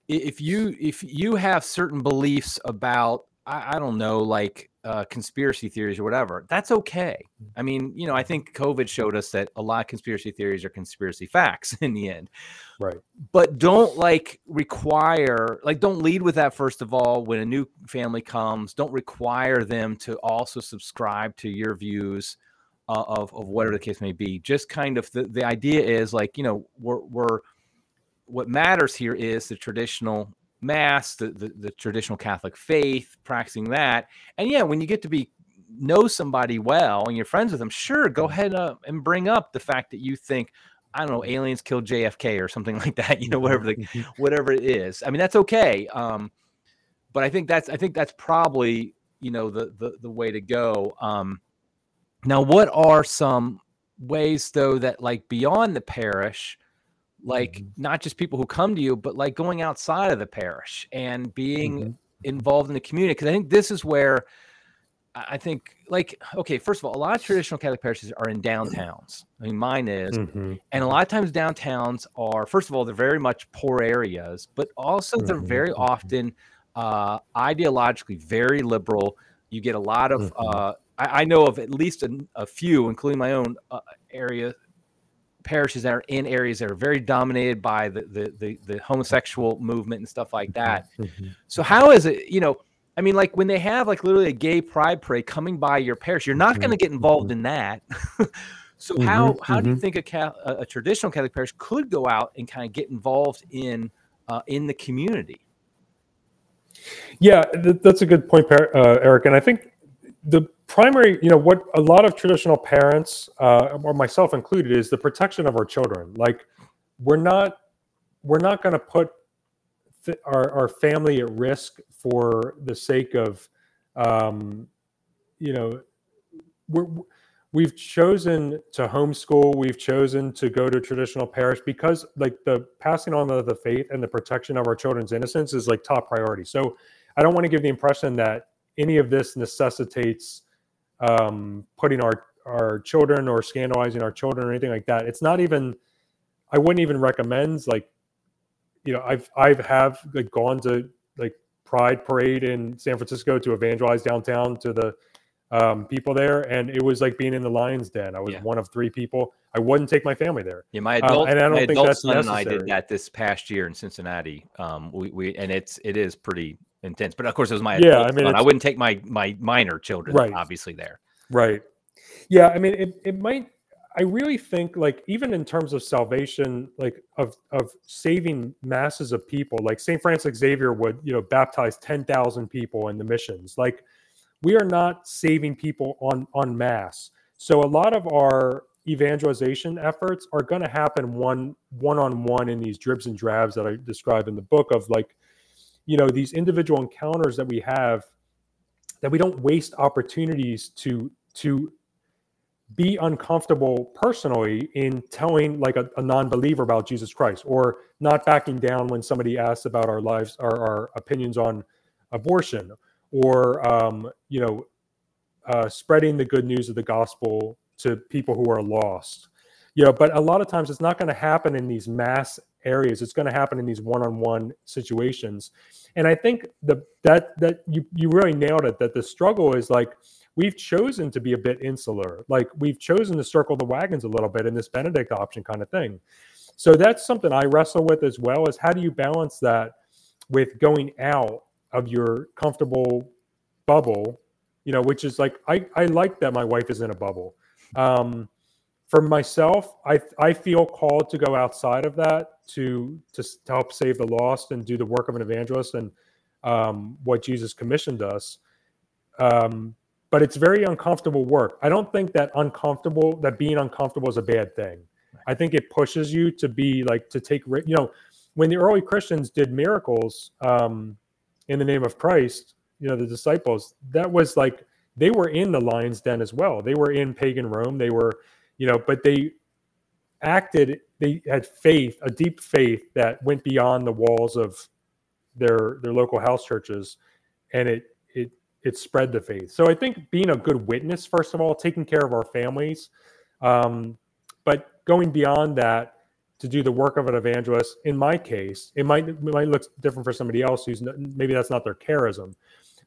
if you if you have certain beliefs about I, I don't know like uh, conspiracy theories or whatever, that's okay. I mean, you know, I think COVID showed us that a lot of conspiracy theories are conspiracy facts in the end. Right. But don't like require, like, don't lead with that first of all. When a new family comes, don't require them to also subscribe to your views uh, of of whatever the case may be. Just kind of the, the idea is like, you know, we're we're what matters here is the traditional mass, the, the the traditional Catholic faith, practicing that. And yeah, when you get to be know somebody well and you're friends with them, sure, go ahead uh, and bring up the fact that you think I don't know aliens killed JFK or something like that. You know, whatever the whatever it is. I mean, that's okay. Um, but I think that's I think that's probably you know the the the way to go. Um, now, what are some ways though that like beyond the parish, like Mhm. not just people who come to you, but like going outside of the parish and being Mhm. involved in the community? Because I think this is where I think like okay, first of all, a lot of traditional Catholic parishes are in downtowns. I mean, mine is, Mhm. and a lot of times downtowns are first of all they're very much poor areas but also they're Mhm, very mhm. often uh, ideologically very liberal you get a lot of Mhm. uh, I, I know of at least a, a few including my own uh, area parishes that are in areas that are very dominated by the the the, the homosexual movement and stuff like that. Mhm. So how is it, you know, I mean, like when they have like literally a gay pride parade coming by your parish, you're not going to get involved in that. so how Mhm, how do you mhm. think a, a a traditional Catholic parish could go out and kind of get involved in uh, in the community? Yeah, th- that's a good point, point, uh, Eric. And I think the primary, you know, what a lot of traditional parents, uh, or myself included, is the protection of our children. Like, we're not, we're not going to put th- our, our family at risk for the sake of, um, you know, we're, we've chosen to homeschool. We've chosen to go to traditional parish because, like, the passing on of the faith and the protection of our children's innocence is like top priority. So, I don't want to give the impression that any of this necessitates um, putting our our children or scandalizing our children or anything like that. It's not even. I wouldn't even recommend like, you know, I've I've have like gone to like Pride Parade in San Francisco to evangelize downtown to the um, people there, and it was like being in the lion's den. I was Yeah. one of three people. I wouldn't take my family there. Yeah, my Um, adult, and I don't my think adult that's son and I did that this past year in Cincinnati. Um, we, we and it's it is pretty intense. But of course, it was my Yeah, I mean. I wouldn't take my my minor children, Right. obviously there. Right. Yeah, I mean it, it might I really think like even in terms of salvation, like of of saving masses of people, like St. Francis Xavier would, you know, baptize 10,000 people in the missions. Like we are not saving people on on mass. So a lot of our evangelization efforts are going to happen one one on one in these dribs and drabs that I describe in the book of like you know these individual encounters that we have that we don't waste opportunities to to be uncomfortable personally in telling like a, a non-believer about jesus christ or not backing down when somebody asks about our lives our, our opinions on abortion or um, you know uh, spreading the good news of the gospel to people who are lost you know but a lot of times it's not going to happen in these mass areas. It's going to happen in these one-on-one situations. And i think the that that you you really nailed it that the struggle is like we've chosen to be a bit insular. Like we've chosen to circle the wagons a little bit in this benedict option kind of thing. So that's something i wrestle with as well is how do you balance that with going out of your comfortable bubble you know which is like i i like that my wife is in a bubble. Um for myself i i feel called to go outside of that to to, to help save the lost and do the work of an evangelist and um, what jesus commissioned us. Um, but it's very uncomfortable work. I don't think that uncomfortable that being uncomfortable is a bad thing. I think it pushes you to be like to take you know when the early christians did miracles um, in the name of christ you know the disciples that was like they were in the lion's den as well. They were in pagan rome. They were you know but they acted they had faith a deep faith that went beyond the walls of their their local house churches and it it it spread the faith. So i think being a good witness first of all taking care of our families um, but going beyond that to do the work of an evangelist in my case it might it might look different for somebody else who's n- maybe that's not their charism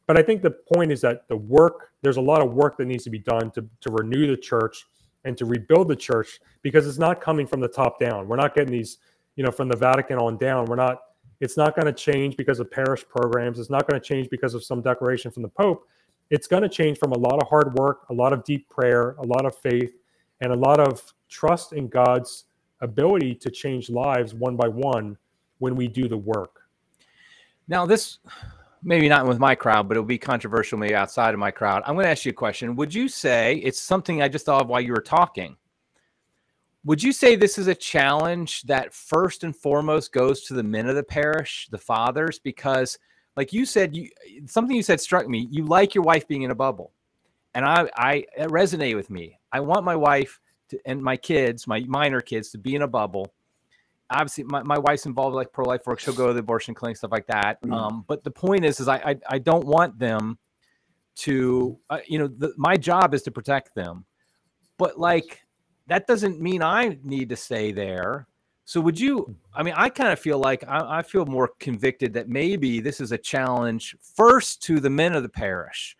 but i think the point is that the work there's a lot of work that needs to be done to, to renew the church and to rebuild the church because it's not coming from the top down. We're not getting these you know from the vatican on down. We're not it's not going to change because of parish programs. It's not going to change because of some declaration from the pope. It's going to change from a lot of hard work a lot of deep prayer a lot of faith and a lot of trust in god's ability to change lives one by one when we do the work. Now, this maybe not with my crowd, but it'll be controversial maybe outside of my crowd. I'm going to ask you a question. Would you say it's something I just thought of while you were talking? Would you say this is a challenge that first and foremost goes to the men of the parish, the fathers? Because, like you said, you something you said struck me. You like your wife being in a bubble, and I, I it resonated with me. I want my wife to, and my kids, my minor kids, to be in a bubble obviously my, my wife's involved with like pro-life work. She'll go to the abortion clinic stuff like that. Mhm. um, but the point is is i i, I don't want them to uh, you know the, my job is to protect them. But like that doesn't mean i need to stay there. So would you i mean i kind of feel like I, I feel more convicted that maybe this is a challenge first to the men of the parish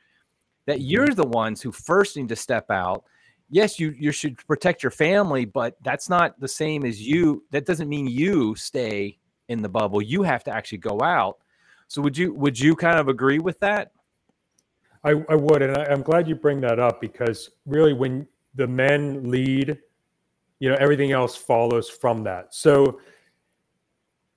that Mhm. you're the ones who first need to step out yes, you you should protect your family, but that's not the same as you. That doesn't mean you stay in the bubble. You have to actually go out. So would you would you kind of agree with that? I, I would, and I, I'm glad you bring that up because really, when the men lead, you know, everything else follows from that. So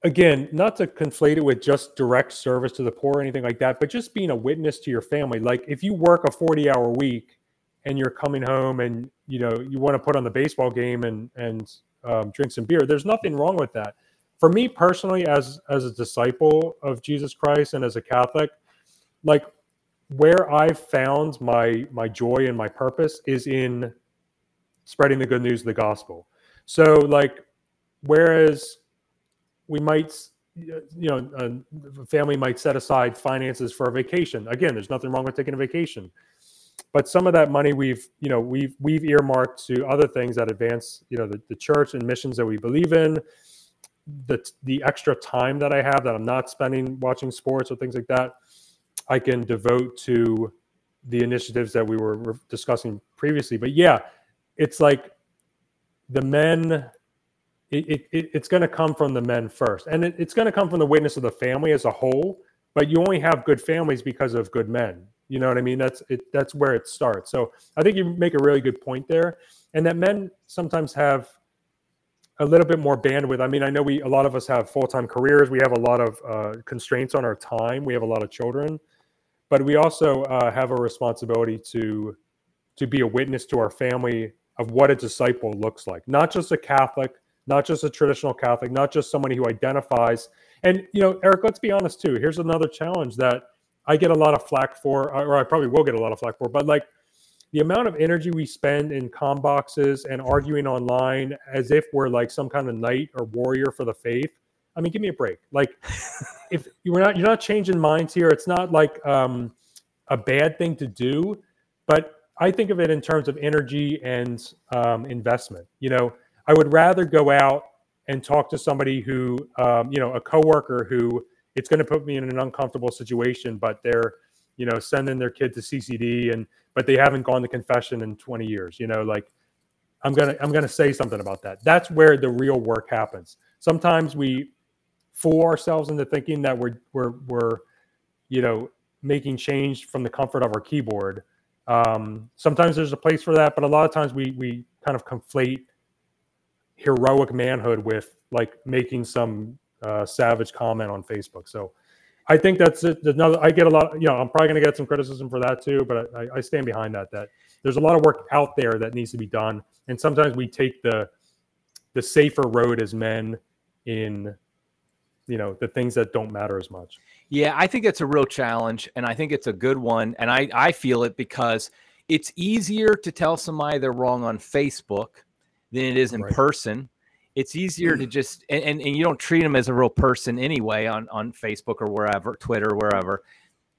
again, not to conflate it with just direct service to the poor or anything like that, but just being a witness to your family. Like if you work a 40 hour week and you're coming home and you know you want to put on the baseball game and and um, drink some beer, there's nothing wrong with that. For me personally, as as a disciple of Jesus Christ and as a Catholic, like where I've found my my joy and my purpose is in spreading the good news of the gospel. So like whereas we might you know a family might set aside finances for a vacation again there's nothing wrong with taking a vacation but some of that money we've you know we've we've earmarked to other things that advance you know the, the church and missions that we believe in. The the extra time that i have that i'm not spending watching sports or things like that i can devote to the initiatives that we were discussing previously. But yeah it's like the men it, it, it's going to come from the men first. And it, it's going to come from the witness of the family as a whole but you only have good families because of good men you know what i mean? That's it that's where it starts. So i think you make a really good point there. And that men sometimes have a little bit more bandwidth. I mean i know we a lot of us have full-time careers. We have a lot of uh, constraints on our time. We have a lot of children. But we also uh, have a responsibility to to be a witness to our family of what a disciple looks like. Not just a catholic not just a traditional Catholic, not just somebody who identifies. And, you know, Eric, let's be honest too. Here's another challenge that I get a lot of flack for, or I probably will get a lot of flack for, but like the amount of energy we spend in com boxes and arguing online as if we're like some kind of knight or warrior for the faith. I mean, give me a break. Like, if you're not you're not changing minds here, it's not like um, a bad thing to do, but I think of it in terms of energy and um, investment. You know, I would rather go out and talk to somebody who, um, you know, a coworker who it's going to put me in an uncomfortable situation, but they're, you know, sending their kid to CCD and but they haven't gone to confession in 20 years. You know, like I'm gonna I'm gonna say something about that. That's where the real work happens. Sometimes we fool ourselves into thinking that we're we're we're you know making change from the comfort of our keyboard. Um, sometimes there's a place for that, but a lot of times we we kind of conflate heroic manhood with like making some uh, savage comment on Facebook. So I think that's it. Another, I get a lot. You know, I'm probably going to get some criticism for that too, but I, I stand behind that. That there's a lot of work out there that needs to be done, and sometimes we take the the safer road as men in you know the things that don't matter as much. Yeah, I think it's a real challenge, and I think it's a good one, and I I feel it because it's easier to tell somebody they're wrong on Facebook than it is in right. person. It's easier to just and, and, and you don't treat them as a real person anyway on on Facebook or wherever, Twitter, wherever.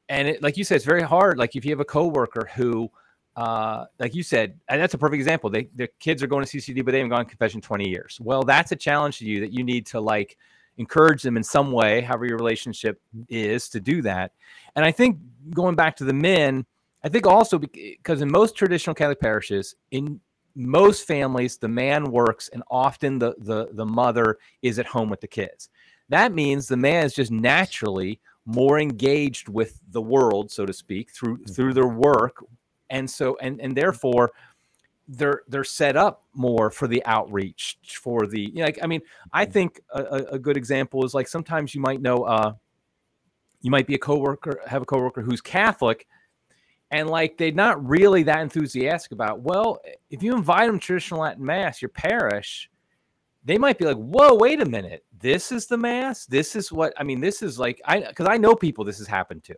And it, like you said, it's very hard. Like if you have a coworker who, uh, like you said, and that's a perfect example. They their kids are going to CCD, but they haven't gone to confession twenty years. Well, that's a challenge to you that you need to like encourage them in some way, however your relationship is, to do that. And I think going back to the men, I think also because in most traditional Catholic parishes, in most families the man works and often the, the the mother is at home with the kids that means the man is just naturally more engaged with the world so to speak through mm-hmm. through their work and so and and therefore they're they're set up more for the outreach for the you know, like i mean i mm-hmm. think a, a good example is like sometimes you might know uh you might be a coworker have a coworker who's catholic and like they're not really that enthusiastic about. Well, if you invite them to traditional Latin mass, your parish, they might be like, "Whoa, wait a minute! This is the mass. This is what I mean. This is like I because I know people this has happened to,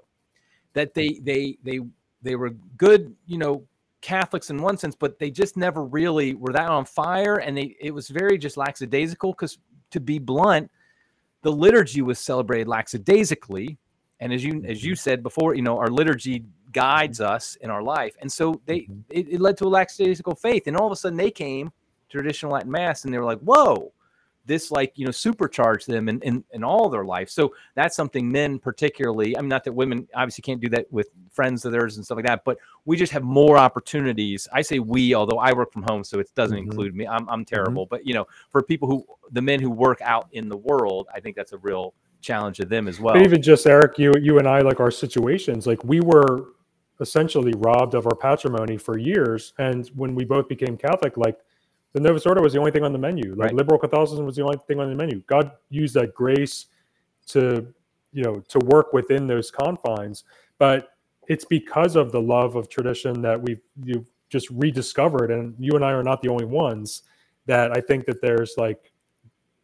that they they they they were good, you know, Catholics in one sense, but they just never really were that on fire, and they it was very just lackadaisical. Because to be blunt, the liturgy was celebrated lackadaisically, and as you as you mm-hmm. said before, you know, our liturgy guides us in our life. And so they mm-hmm. it, it led to a lackadaisical faith. And all of a sudden they came to traditional Latin Mass and they were like, whoa, this like you know supercharge them in, in in all their life so that's something men particularly i mean not that women obviously can't do that with friends of theirs and stuff like that but we just have more opportunities i say we although i work from home so it doesn't mm-hmm. include me i'm, I'm terrible mm-hmm. but you know for people who the men who work out in the world i think that's a real challenge to them as well but even just eric you you and i like our situations like we were essentially robbed of our patrimony for years and when we both became catholic like the Novus Ordo was the only thing on the menu. Like right. liberal Catholicism was the only thing on the menu. God used that grace to, you know, to work within those confines. But it's because of the love of tradition that we've you just rediscovered, and you and I are not the only ones. That I think that there's like,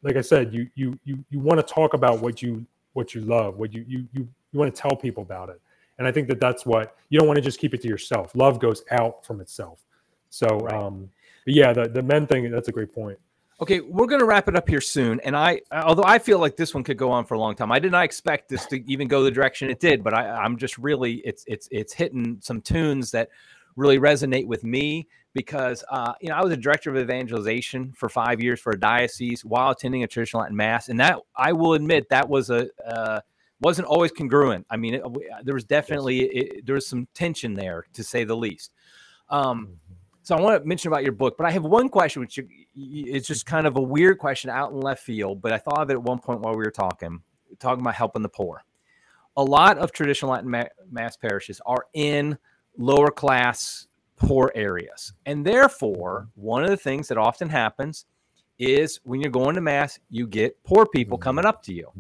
like I said, you you you you want to talk about what you what you love, what you you you you want to tell people about it. And I think that that's what you don't want to just keep it to yourself. Love goes out from itself. So, right. um, yeah, the, the men thing, that's a great point. Okay, we're going to wrap it up here soon. And I, although I feel like this one could go on for a long time, I did not expect this to even go the direction it did. But I, I'm just really, it's it's it's hitting some tunes that really resonate with me because uh, you know I was a director of evangelization for five years for a diocese while attending a traditional Latin mass, and that I will admit that was a uh, wasn't always congruent. I mean, it, there was definitely it, there was some tension there to say the least. Um, mm-hmm. So I want to mention about your book, but I have one question, which is just kind of a weird question out in left field. But I thought of it at one point while we were talking, talking about helping the poor. A lot of traditional Latin mass parishes are in lower class poor areas, and therefore one of the things that often happens is when you're going to mass, you get poor people mm-hmm. coming up to you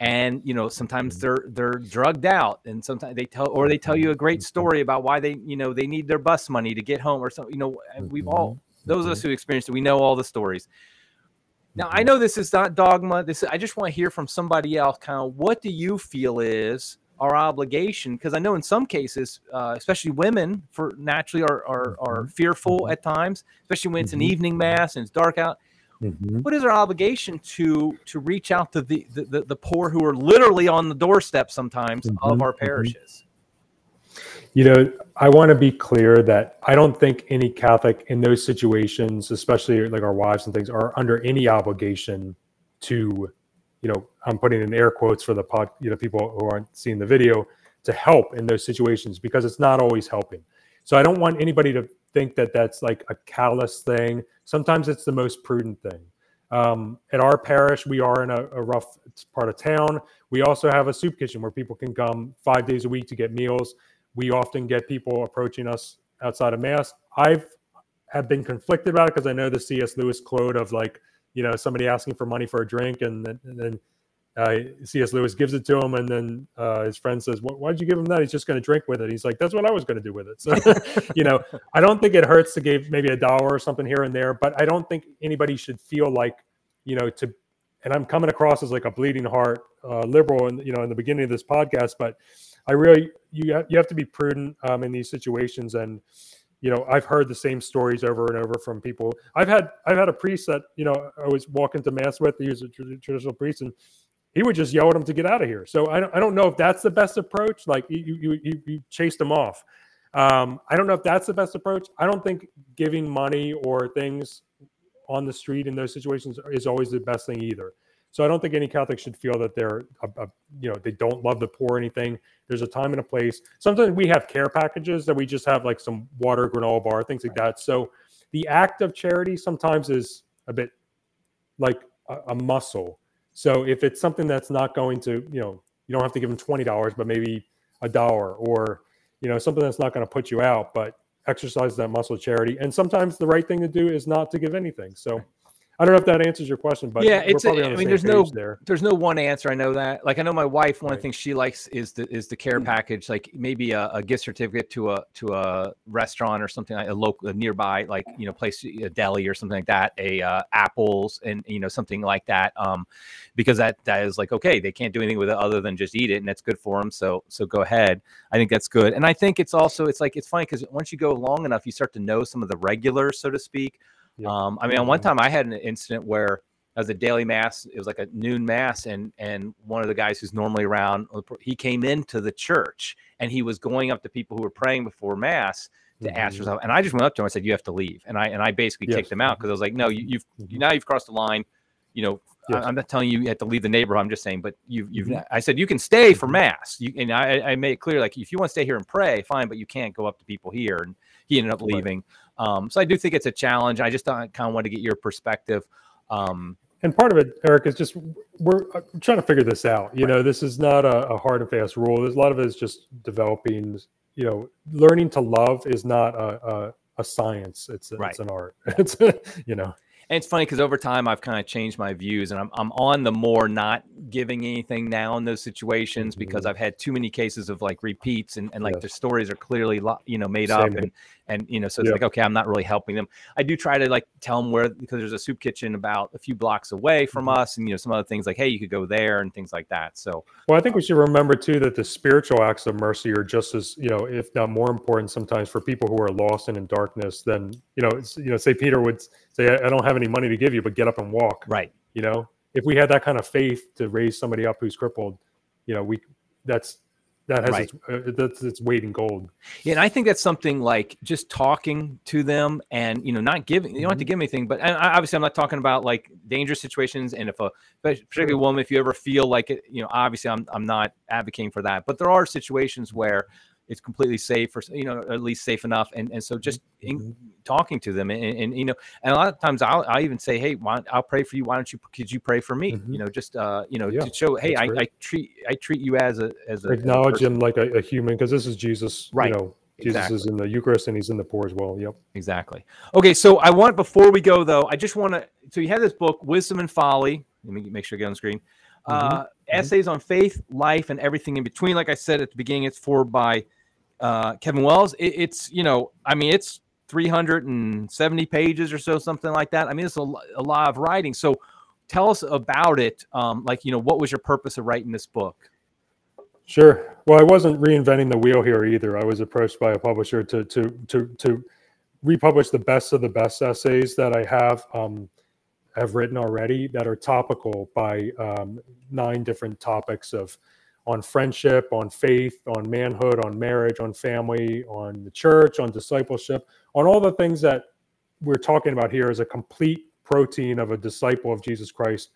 and you know sometimes mm-hmm. they're they're drugged out and sometimes they tell or they tell you a great story about why they you know they need their bus money to get home or something you know we've all mm-hmm. those of us mm-hmm. who experienced it we know all the stories. Now i know this is not dogma this i just want to hear from somebody else kind of what do you feel is our obligation? Because i know in some cases uh, especially women for naturally are, are are fearful at times especially when it's an evening mass and it's dark out Mm-hmm. What is our obligation to to reach out to the the, the poor who are literally on the doorstep sometimes mm-hmm. of our mm-hmm. parishes? You know, I want to be clear that I don't think any Catholic in those situations, especially like our wives and things, are under any obligation to, you know, I'm putting in air quotes for the pod, you know, people who aren't seeing the video to help in those situations because it's not always helping. So I don't want anybody to think that that's like a callous thing. Sometimes it's the most prudent thing. Um, at our parish, we are in a, a, rough part of town. We also have a soup kitchen where people can come five days a week to get meals. We often get people approaching us outside of mass. I've have been conflicted about it because I know the C.S. Lewis quote of like, you know, somebody asking for money for a drink and and then uh, C.S. Lewis gives it to him, and then uh, his friend says, "Why did you give him that? He's just going to drink with it." He's like, "That's what I was going to do with it." So, you know, I don't think it hurts to give maybe a dollar or something here and there, but I don't think anybody should feel like, you know, to. And I'm coming across as like a bleeding heart uh, liberal, and you know, in the beginning of this podcast, but I really you you have to be prudent um, in these situations, and you know, I've heard the same stories over and over from people. I've had I've had a priest that you know I was walking to mass with. He was a traditional priest, and he would just yell at him to get out of here. So I don't, I don't know if that's the best approach. Like you, you, you, you chased him off. Um, I don't know if that's the best approach. I don't think giving money or things on the street in those situations is always the best thing either. So I don't think any Catholic should feel that they're, a, a, you know, they don't love the poor or anything. There's a time and a place. Sometimes we have care packages that we just have like some water, granola bar, things like that. So the act of charity sometimes is a bit like a, a muscle so if it's something that's not going to, you know, you don't have to give them twenty dollars, but maybe a dollar, or you know, something that's not going to put you out, but exercise that muscle charity. And sometimes the right thing to do is not to give anything. So I don't know if that answers your question, but yeah, it's. A, I mean, there's no there. there's no one answer. I know that. Like, I know my wife. One right. of the things she likes is the is the care mm. package. Like maybe a, a, gift certificate to a to a restaurant or something like a local a nearby, like you know, place a deli or something like that. A uh, apples and you know something like that. Um, because that that is like okay, they can't do anything with it other than just eat it, and that's good for them. So so go ahead. I think that's good, and I think it's also it's like it's funny because once you go long enough, you start to know some of the regulars, so to speak um, I mean, on one time I had an incident where as a daily mass, it was like a noon mass, and and one of the guys who's normally around, uh, he came into the church and he was going up to people who were praying before mass to mm-hmm. ask for something. And I just went up to him. I said, "You have to leave." And I and I basically yes. kicked him out because I was like, "No, you, have mm-hmm. now you've crossed the line. you know, Yes. I, am not telling you you have to leave the neighborhood. I'm just saying, but you've, you've, Mhm. I said you can stay for Mhm. mass. You, and I, I made it clear, like, if you want to stay here and pray, fine, but you can't go up to people here. And he ended up Right. Um, so I do think it's a challenge. I just kind of want to get your perspective. Um, And part of it, Eric, is just we're uh, trying to figure this out. You know, this is not a, a hard and fast rule. There's a lot of it is just developing. You know, learning to love is not a a, a science. It's Right. it's an art. It's you know. And it's funny because over time I've kind of changed my views, and I'm I'm on the more not giving anything now in those situations because Mhm. I've had too many cases of like repeats, and, and like Yes. the stories are clearly you know made Same up, and and you know so it's Yeah. like okay, I'm not really helping them. I do try to like tell them where because there's a soup kitchen about a few blocks away from Mhm. us, and you know some other things like hey, you could go there and things like that. So Well, I think we should remember too that the spiritual acts of mercy are just as you know, if not more important, sometimes for people who are lost and in darkness. Than you know, it's, you know, say Peter would say, "I I don't have any money to give you, but get up and walk." right, You know, if we had that kind of faith to raise somebody up who's crippled, you know, we that's that has Right. its, uh, that's its weight in gold. Yeah, and I think that's something like just talking to them and you know not giving you don't have to Mhm. give them anything, but and I, obviously I'm not talking about like dangerous situations and if a particularly woman if you ever feel like it you know obviously I'm I'm not advocating for that, but there are situations where it's completely safe or you know at least safe enough and and so just in, Mhm. talking to them and, and you know and a lot of times I'll I even say hey why, I'll pray for you why don't you could you pray for me Mhm. you know just uh you know Yeah, to show hey I. I treat I treat you as a as a as a Acknowledge him like a, a human because this is Jesus. Right. You know, Jesus Exactly. is in the Eucharist and he's in the poor as well. Yep. Exactly. Okay, so I want before we go though, I just want to. So you have this book, Wisdom and Folly. Let me make sure I get on the screen. Uh, Essays on faith, life, and everything in between. Like I said at the beginning, it's for by uh, Kevin Wells. It, it's you know, I mean, it's 370 pages or so, something like that. I mean, it's a, a lot of writing. So tell us about it. Um, like you know, what was your purpose of writing this book? Sure. Well, I wasn't reinventing the wheel here either. I was approached by a publisher to to to to republish the best of the best essays that I have um, have written already that are topical by um, nine different topics of on friendship, on faith, on manhood, on marriage, on family, on the church, on discipleship, on all the things that we're talking about here as a complete protein of a disciple of Jesus Christ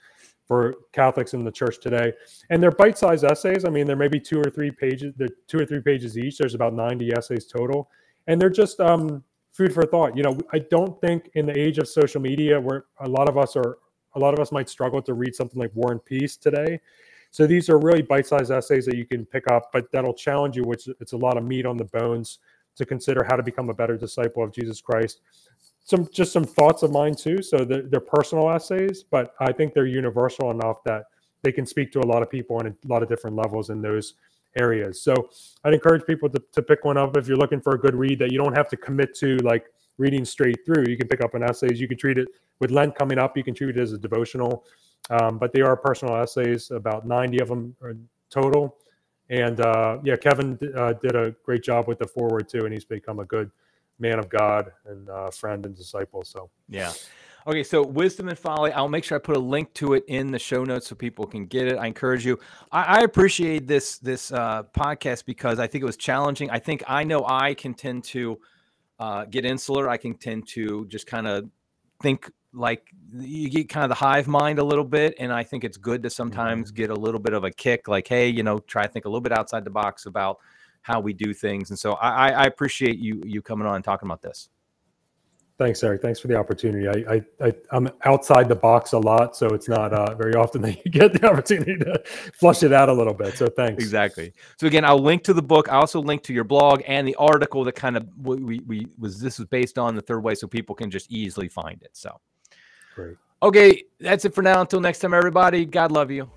for Catholics in the church today. And they're bite-sized essays. I mean, there may be two or three pages, they're two or three pages each. There's about 90 essays total. And they're just um, food for thought. You know, I don't think in the age of social media where a lot of us are a lot of us might struggle to read something like War and Peace today. So these are really bite-sized essays that you can pick up, but that'll challenge you, which it's a lot of meat on the bones to consider how to become a better disciple of Jesus Christ. Some just some thoughts of mine too. So they're, they're personal essays, but I think they're universal enough that they can speak to a lot of people on a lot of different levels in those areas. So I'd encourage people to, to pick one up if you're looking for a good read that you don't have to commit to like reading straight through. You can pick up an essays. You can treat it with Lent coming up. You can treat it as a devotional, um, but they are personal essays. About 90 of them total. And uh, yeah, Kevin uh, did a great job with the forward too, and he's become a good man of God and uh, friend and disciple. So Yeah. Okay, so wisdom and folly. I'll make sure I put a link to it in the show notes so people can get it. I encourage you. I, I appreciate this this uh, podcast because I think it was challenging. I think I know I can tend to uh, get insular. I can tend to just kind of think like you get kind of the hive mind a little bit, and I think it's good to sometimes get a little bit of a kick. Like, hey, you know, try to think a little bit outside the box about how we do things. And so I, I appreciate you you coming on and talking about this. Thanks, Eric. Thanks for the opportunity. I, I, I I'm outside the box a lot, so it's not uh, very often that you get the opportunity to flush it out a little bit. So thanks. Exactly. So again, I'll link to the book. I also link to your blog and the article that kind of we, we, we was this was based on the third way, so people can just easily find it. So Okay, that's it for now. Until next time, everybody. God love you.